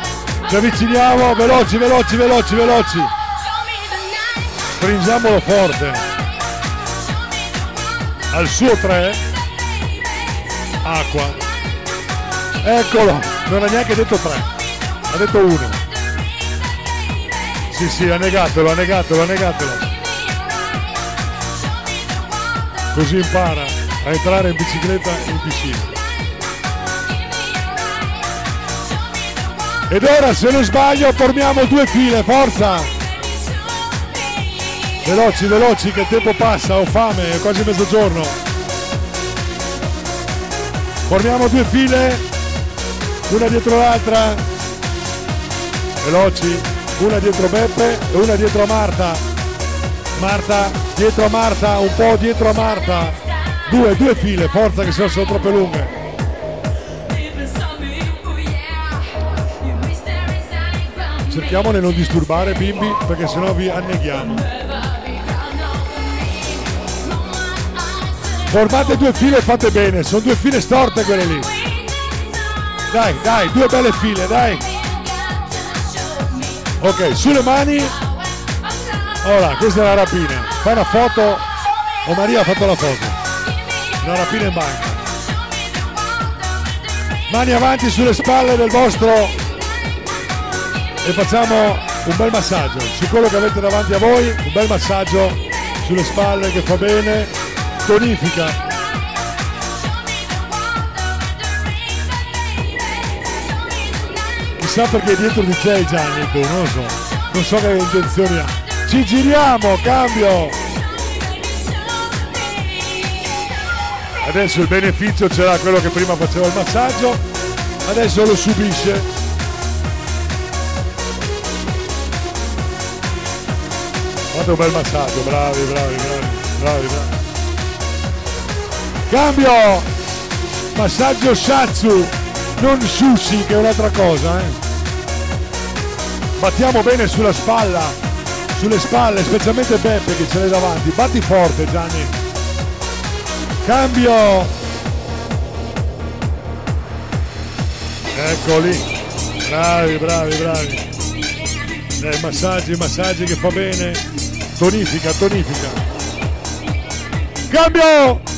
Ci avviciniamo, veloci, veloci, veloci, veloci. Stringiamolo forte. Al suo 3. Acqua. Eccolo, non ha neanche detto 3. Ha detto 1. Sì, sì, ha negatelo, ha negatelo, ha negatelo. Così impara a entrare in bicicletta in piscina. Ed ora, se non sbaglio, formiamo due file, forza! Veloci, veloci, che il tempo passa, ho fame, è quasi mezzogiorno. Formiamo due file, una dietro l'altra. Veloci, una dietro Beppe e una dietro a Marta. Marta, dietro a Marta, un po' dietro a Marta. Due, due file, forza che se no sono troppe lunghe. Cerchiamo di non disturbare bimbi perché sennò vi anneghiamo. Formate due file e fate bene, sono due file storte quelle lì. Dai, dai, due belle file, dai. Ok, sulle mani. Ora, questa è la rapina. Fai una foto. Oh Maria ha fatto la foto. Una rapina in banca. Mani avanti sulle spalle del vostro e facciamo un bel massaggio su quello che avete davanti a voi, un bel massaggio sulle spalle che fa bene, tonifica. Chissà perché dietro di te Gianni tu, non so, non so che intenzioni ha. Ci giriamo, cambio! Adesso il beneficio ce l'ha quello che prima faceva il massaggio, adesso lo subisce. Fate un bel massaggio, bravi, bravi, bravi, bravi, bravi. Cambio! Massaggio Shatsu, non sushi che è un'altra cosa, eh. Battiamo bene sulla spalla, sulle spalle, specialmente Beppe che ce l'hai davanti. Batti forte Gianni. Cambio! Ecco lì. Bravi, bravi, bravi. Eh, massaggi, massaggi che fa bene. Tonifica, tonifica. Cambio!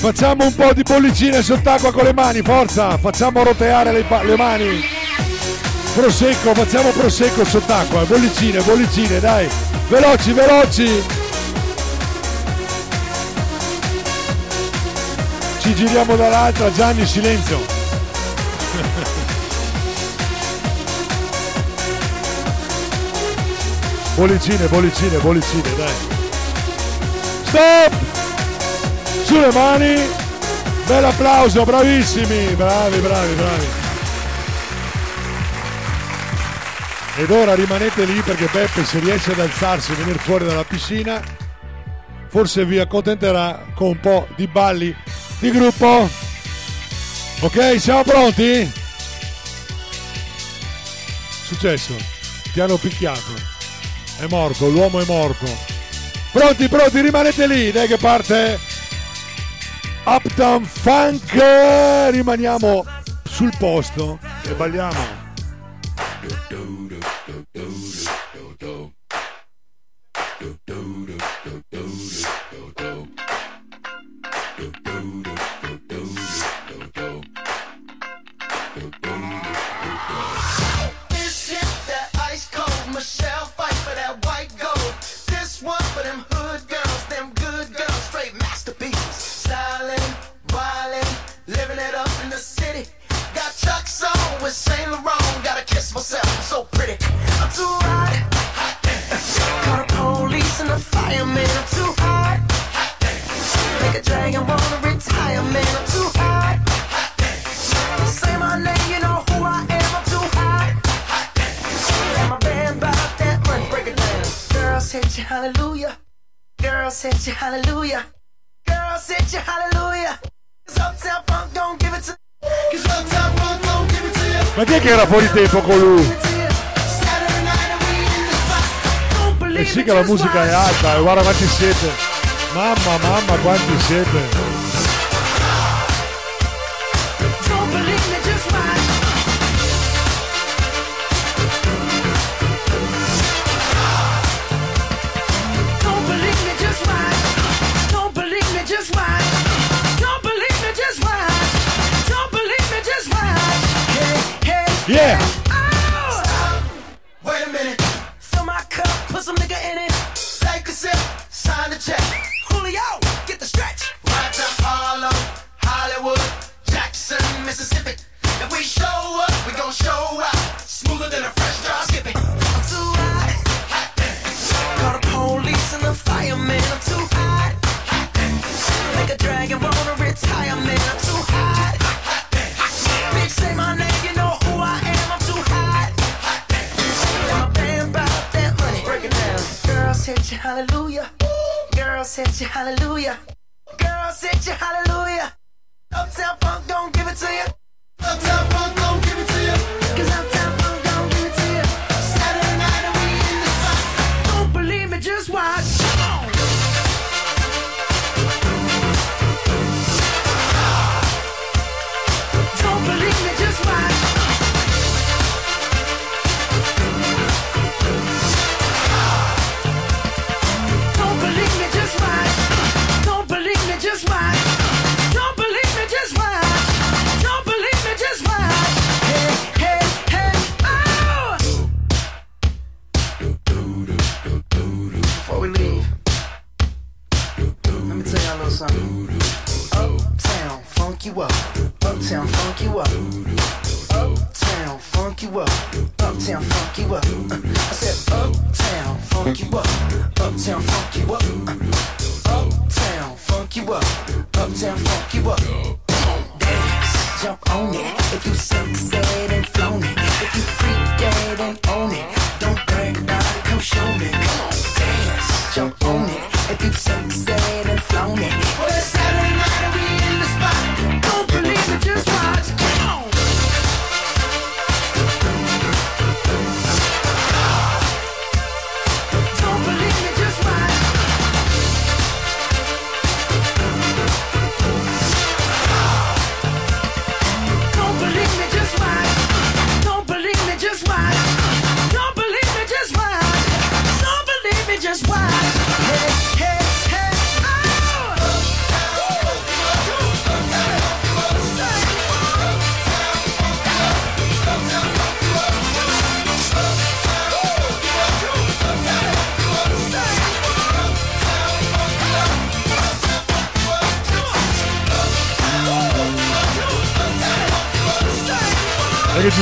Facciamo un po' di bollicine sott'acqua con le mani, forza! Facciamo roteare le, le mani. Prosecco, facciamo prosecco sott'acqua. Bollicine, bollicine, dai. Veloci, veloci. Ci giriamo dall'altra, Gianni, silenzio. Bollicine, bollicine, bollicine, dai. Stop! sulle mani. Bel applauso bravissimi. Bravi bravi bravi. Ed ora rimanete lì perché Beppe se riesce ad alzarsi e venire fuori dalla piscina forse vi accontenterà con un po' di balli di gruppo. Ok siamo pronti? successo. Ti hanno picchiato. È morto l'uomo è morto. Pronti pronti rimanete lì. Dai che parte. Uptown Funk. Rimaniamo sul posto. E balliamo. che era fuori tempo con lui. E sì che la musica è alta, e guarda quanti siete. Mamma, mamma, quanti siete.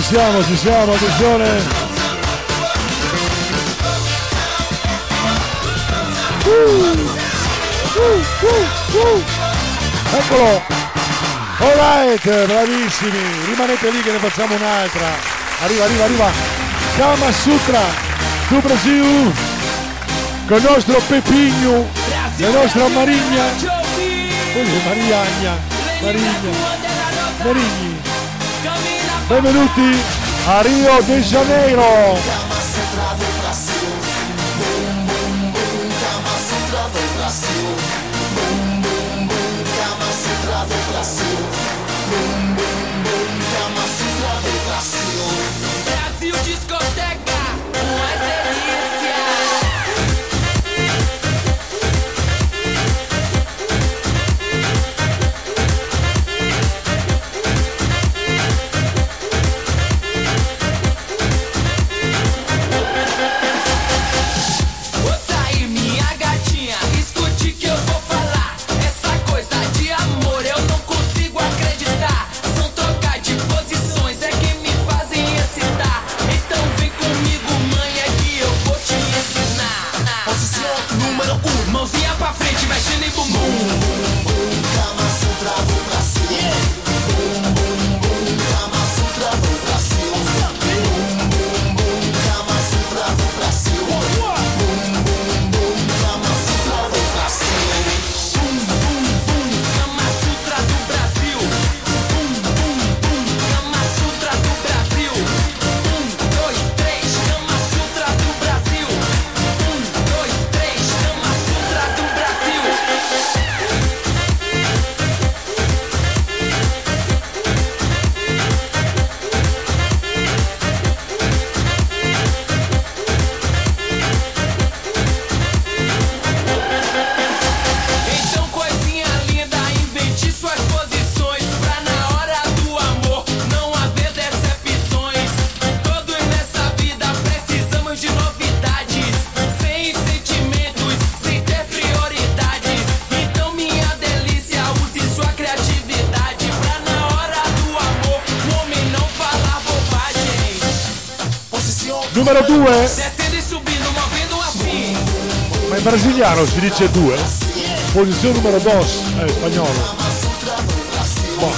siamo, ci siamo, attenzione! Uh, uh, uh, uh. Eccolo! Alright, bravissimi! Rimanete lì che ne facciamo un'altra! Arriva, arriva, arriva! Kama Sutra do Brasil! Con il nostro Pepigno, la nostra Marigna! Marigna! Marigna! Marigna! Benvenuti a Rio de Janeiro! që duhet. Pozicion numero 2 é e spagnolo. Po.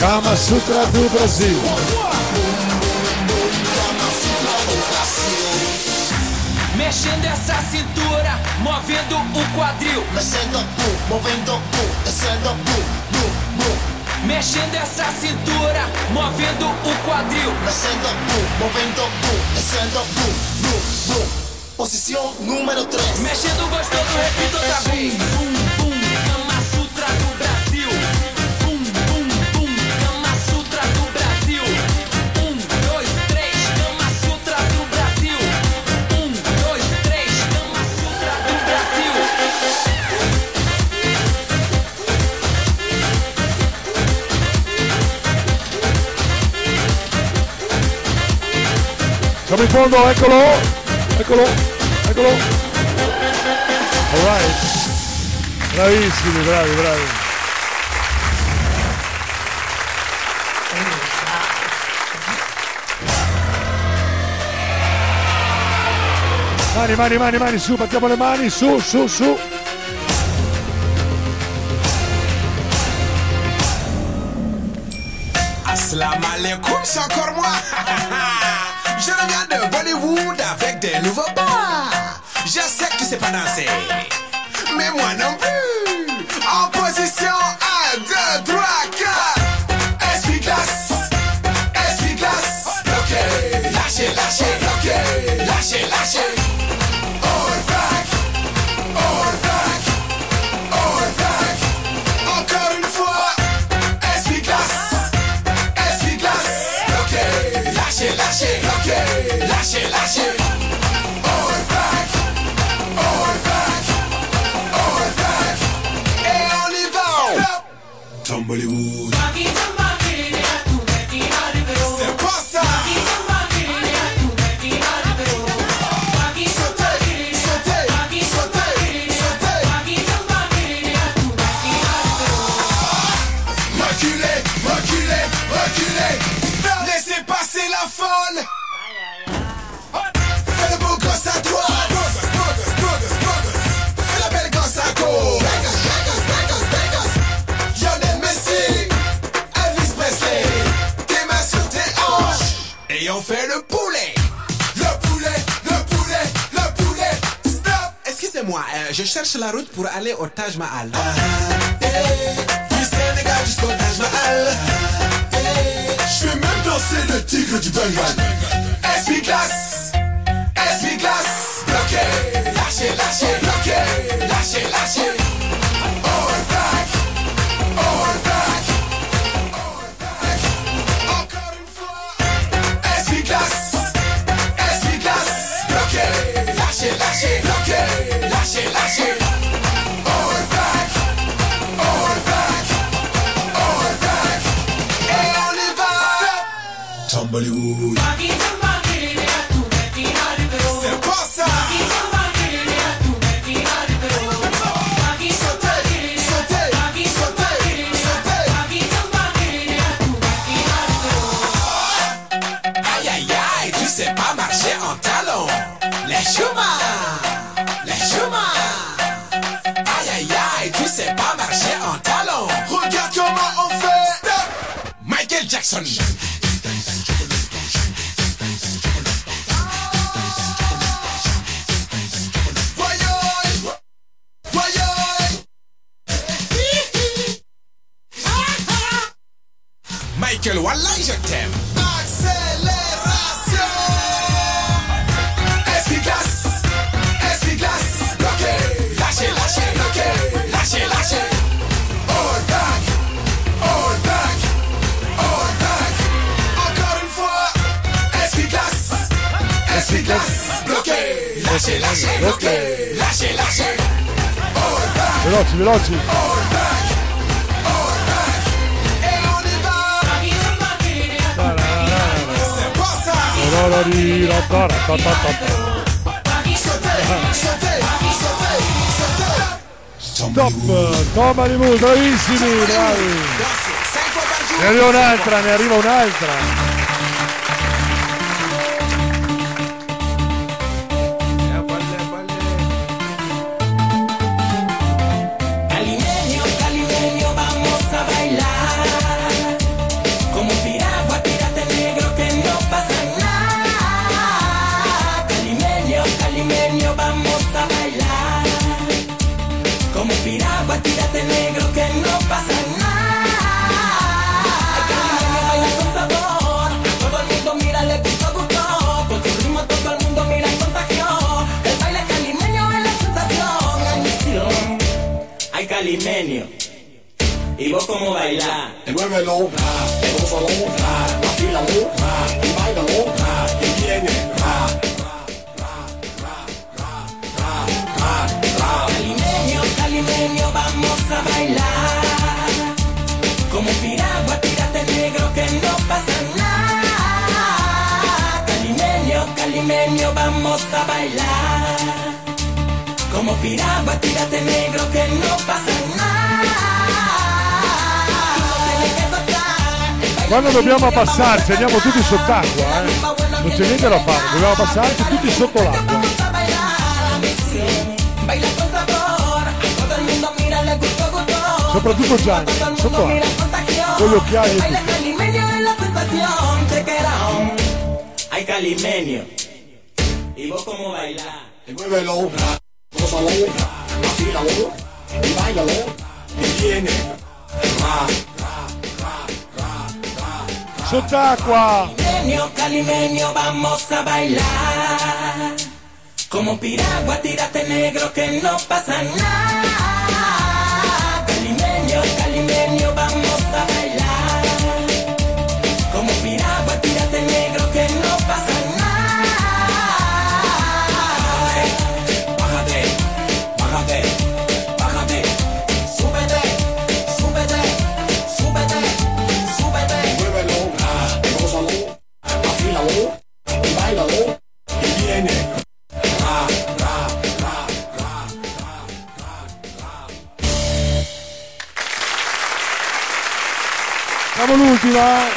Kama Sutra do Brasil. Mexendo essa cintura, movendo o quadril. mexendo o movendo o descendo o Mexendo essa cintura, movendo o quadril. mexendo o movendo o descendo o Posição número 3. Mexendo gostoso, repito outra vez. Bum, bum, Kama Sutra do Brasil. Bum, bum, bum, Kama Sutra do Brasil. Um, dois, três, Kama Sutra do Brasil. Um, dois, três, Kama Sutra do Brasil. Estamos em fundo, Ecolô. Eccolo, eccolo. All right. Bravissimi, bravi, bravi. Mani, mani, mani, mani, su, battiamo le mani, su, su, su. Aslam alaikum, c'est encore moi. Je regarde Bollywood avec des nouveaux pas. Je sais que tu sais pas danser, mais moi non plus. En position 1, 2, 3, 4. Esprit glace, esprit glace. Bloqué, lâché, lâché, bloqué, lâché, lâché. je cherche la route pour aller au Taj Mahal. Ah, eh, du Sénégal jusqu'au Taj Mahal. Je vais même danser le tigre du Bengal. SB glace, SB glace, bloqué, lâché, lâché, bloqué, lâché, lâché. Va. On y va. C'est pas ça. Tararira, taratatata. Stop, Tom Alimu, bravissimi, bravi. Ne arriva un'altra, ne arriva un'altra. Cómo bailás? Muévelo, ra, gózalo, ra, vacílalo, ra, y bailalo, ra, y viene, ra, Calimeño, calimeño, vamos a bailar. Como piragua, tírate negro que no pasa nada. Calimeño, calimeño, vamos a bailar. Como piragua, tírate negro que no pasa nada. Quando dobbiamo passarci, andiamo tutti sott'acqua, eh. Non c'è niente da fare, dobbiamo passarci tutti sotto l'acqua. Baila con sabor, a todo el mundo mira, le gustó, gustó. Soprattutto Gianni, sotto l'acqua. Con gli occhiali e tutto. ¿Y vos cómo bailás? Muévelo, ra, gózalo, vacílalo, y bailalo, y viene, Sott'acqua! Calimeño, calimeño, vamos a bailar. Como piragua, tírate negro que no pasa nada.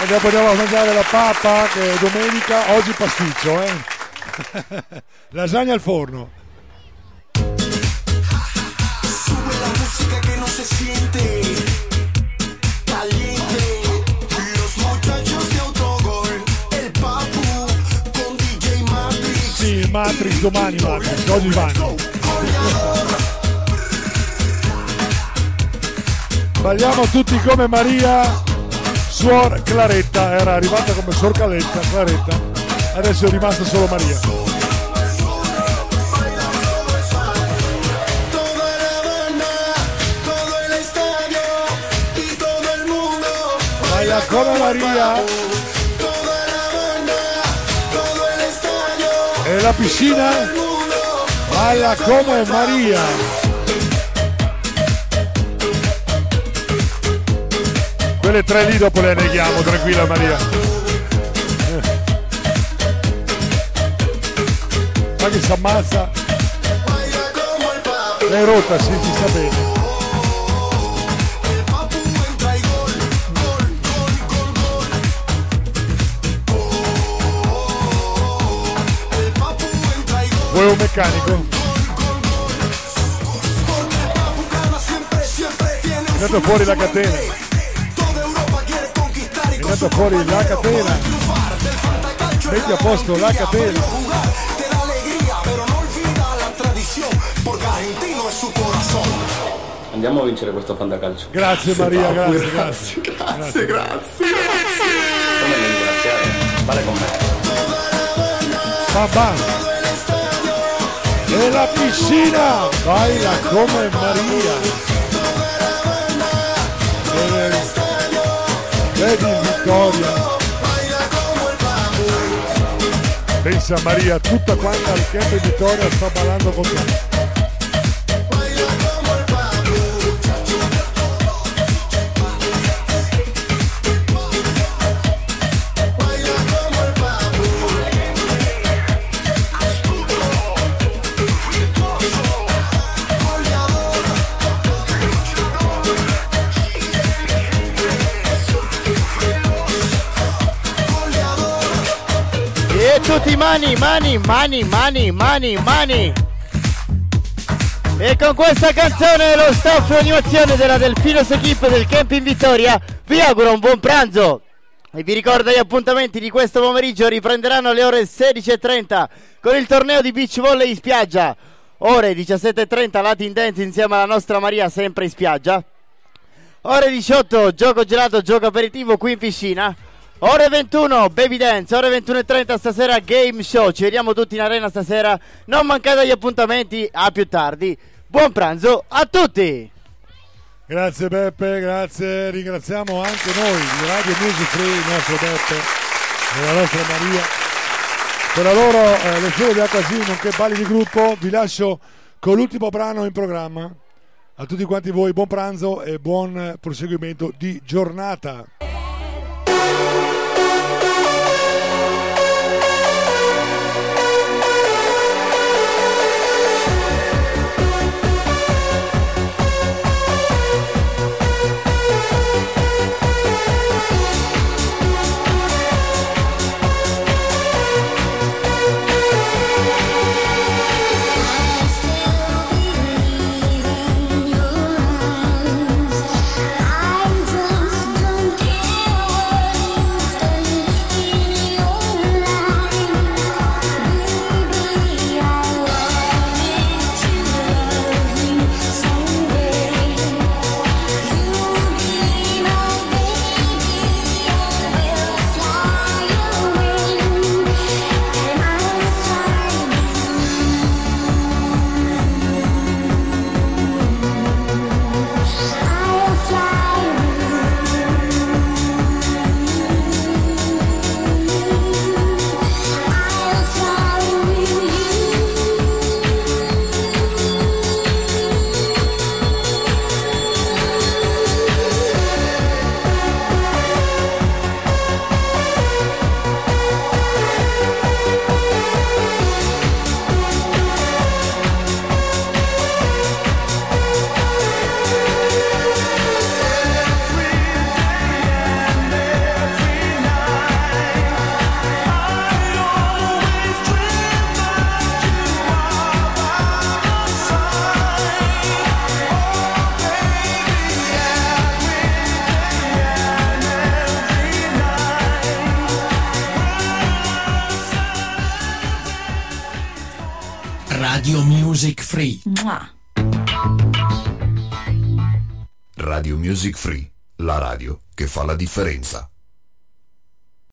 E dopo andiamo a mangiare la pappa che è domenica, oggi pasticcio, eh. Lasagna al forno. Sube la música que no se siente Matrix. Matrix domani Matrix, oggi vanno. Balliamo tutti come Maria Suor Claretta, era arrivata come Suor Claretta, Claretta, adesso è rimasta solo Maria. Toda la banda, todo el estadio y todo el Quelle tre lì dopo le neghiamo, tranquilla Maria. Ma che si ammazza? L'hai rotta, sì, ci sta bene. Vuoi un meccanico? Andato fuori la catena. È andato fuori la catena. Metti a posto la catena. Andiamo a vincere questo fantacalcio. Grazie Maria, grazie, grazie. Grazie, grazie. Come ringraziare? Vale con me. Bam. E la piscina baila come Maria. Vedi Vittoria. Pensa Maria, tutta quanta al campo di Vittoria sta ballando con te. Tutti mani, mani, mani, mani, mani, mani. E con questa canzone lo staff animazione della Delfinos Equip del Camping Vittoria vi auguro un buon pranzo. E vi ricordo gli appuntamenti di questo pomeriggio riprenderanno alle ore 16.30 con il torneo di beach volley in spiaggia. Ore 17.30 Latin Dance insieme alla nostra Maria sempre in spiaggia. Ore 18 gioco gelato, gioco aperitivo qui in piscina. Ore 21 Baby Dance, ore 21.30 stasera Game Show. Ci vediamo tutti in arena stasera. Non mancate agli appuntamenti, a più tardi. Buon pranzo a tutti! Grazie Beppe, grazie, ringraziamo anche noi di Radio Music Free, il nostro Beppe e la nostra Maria. Per la loro eh, lezione di HG, nonché balli di gruppo, vi lascio con l'ultimo brano in programma. A tutti quanti voi buon pranzo e buon eh, proseguimento di giornata. Music Free. Radio Music Free. la radio che fa la differenza.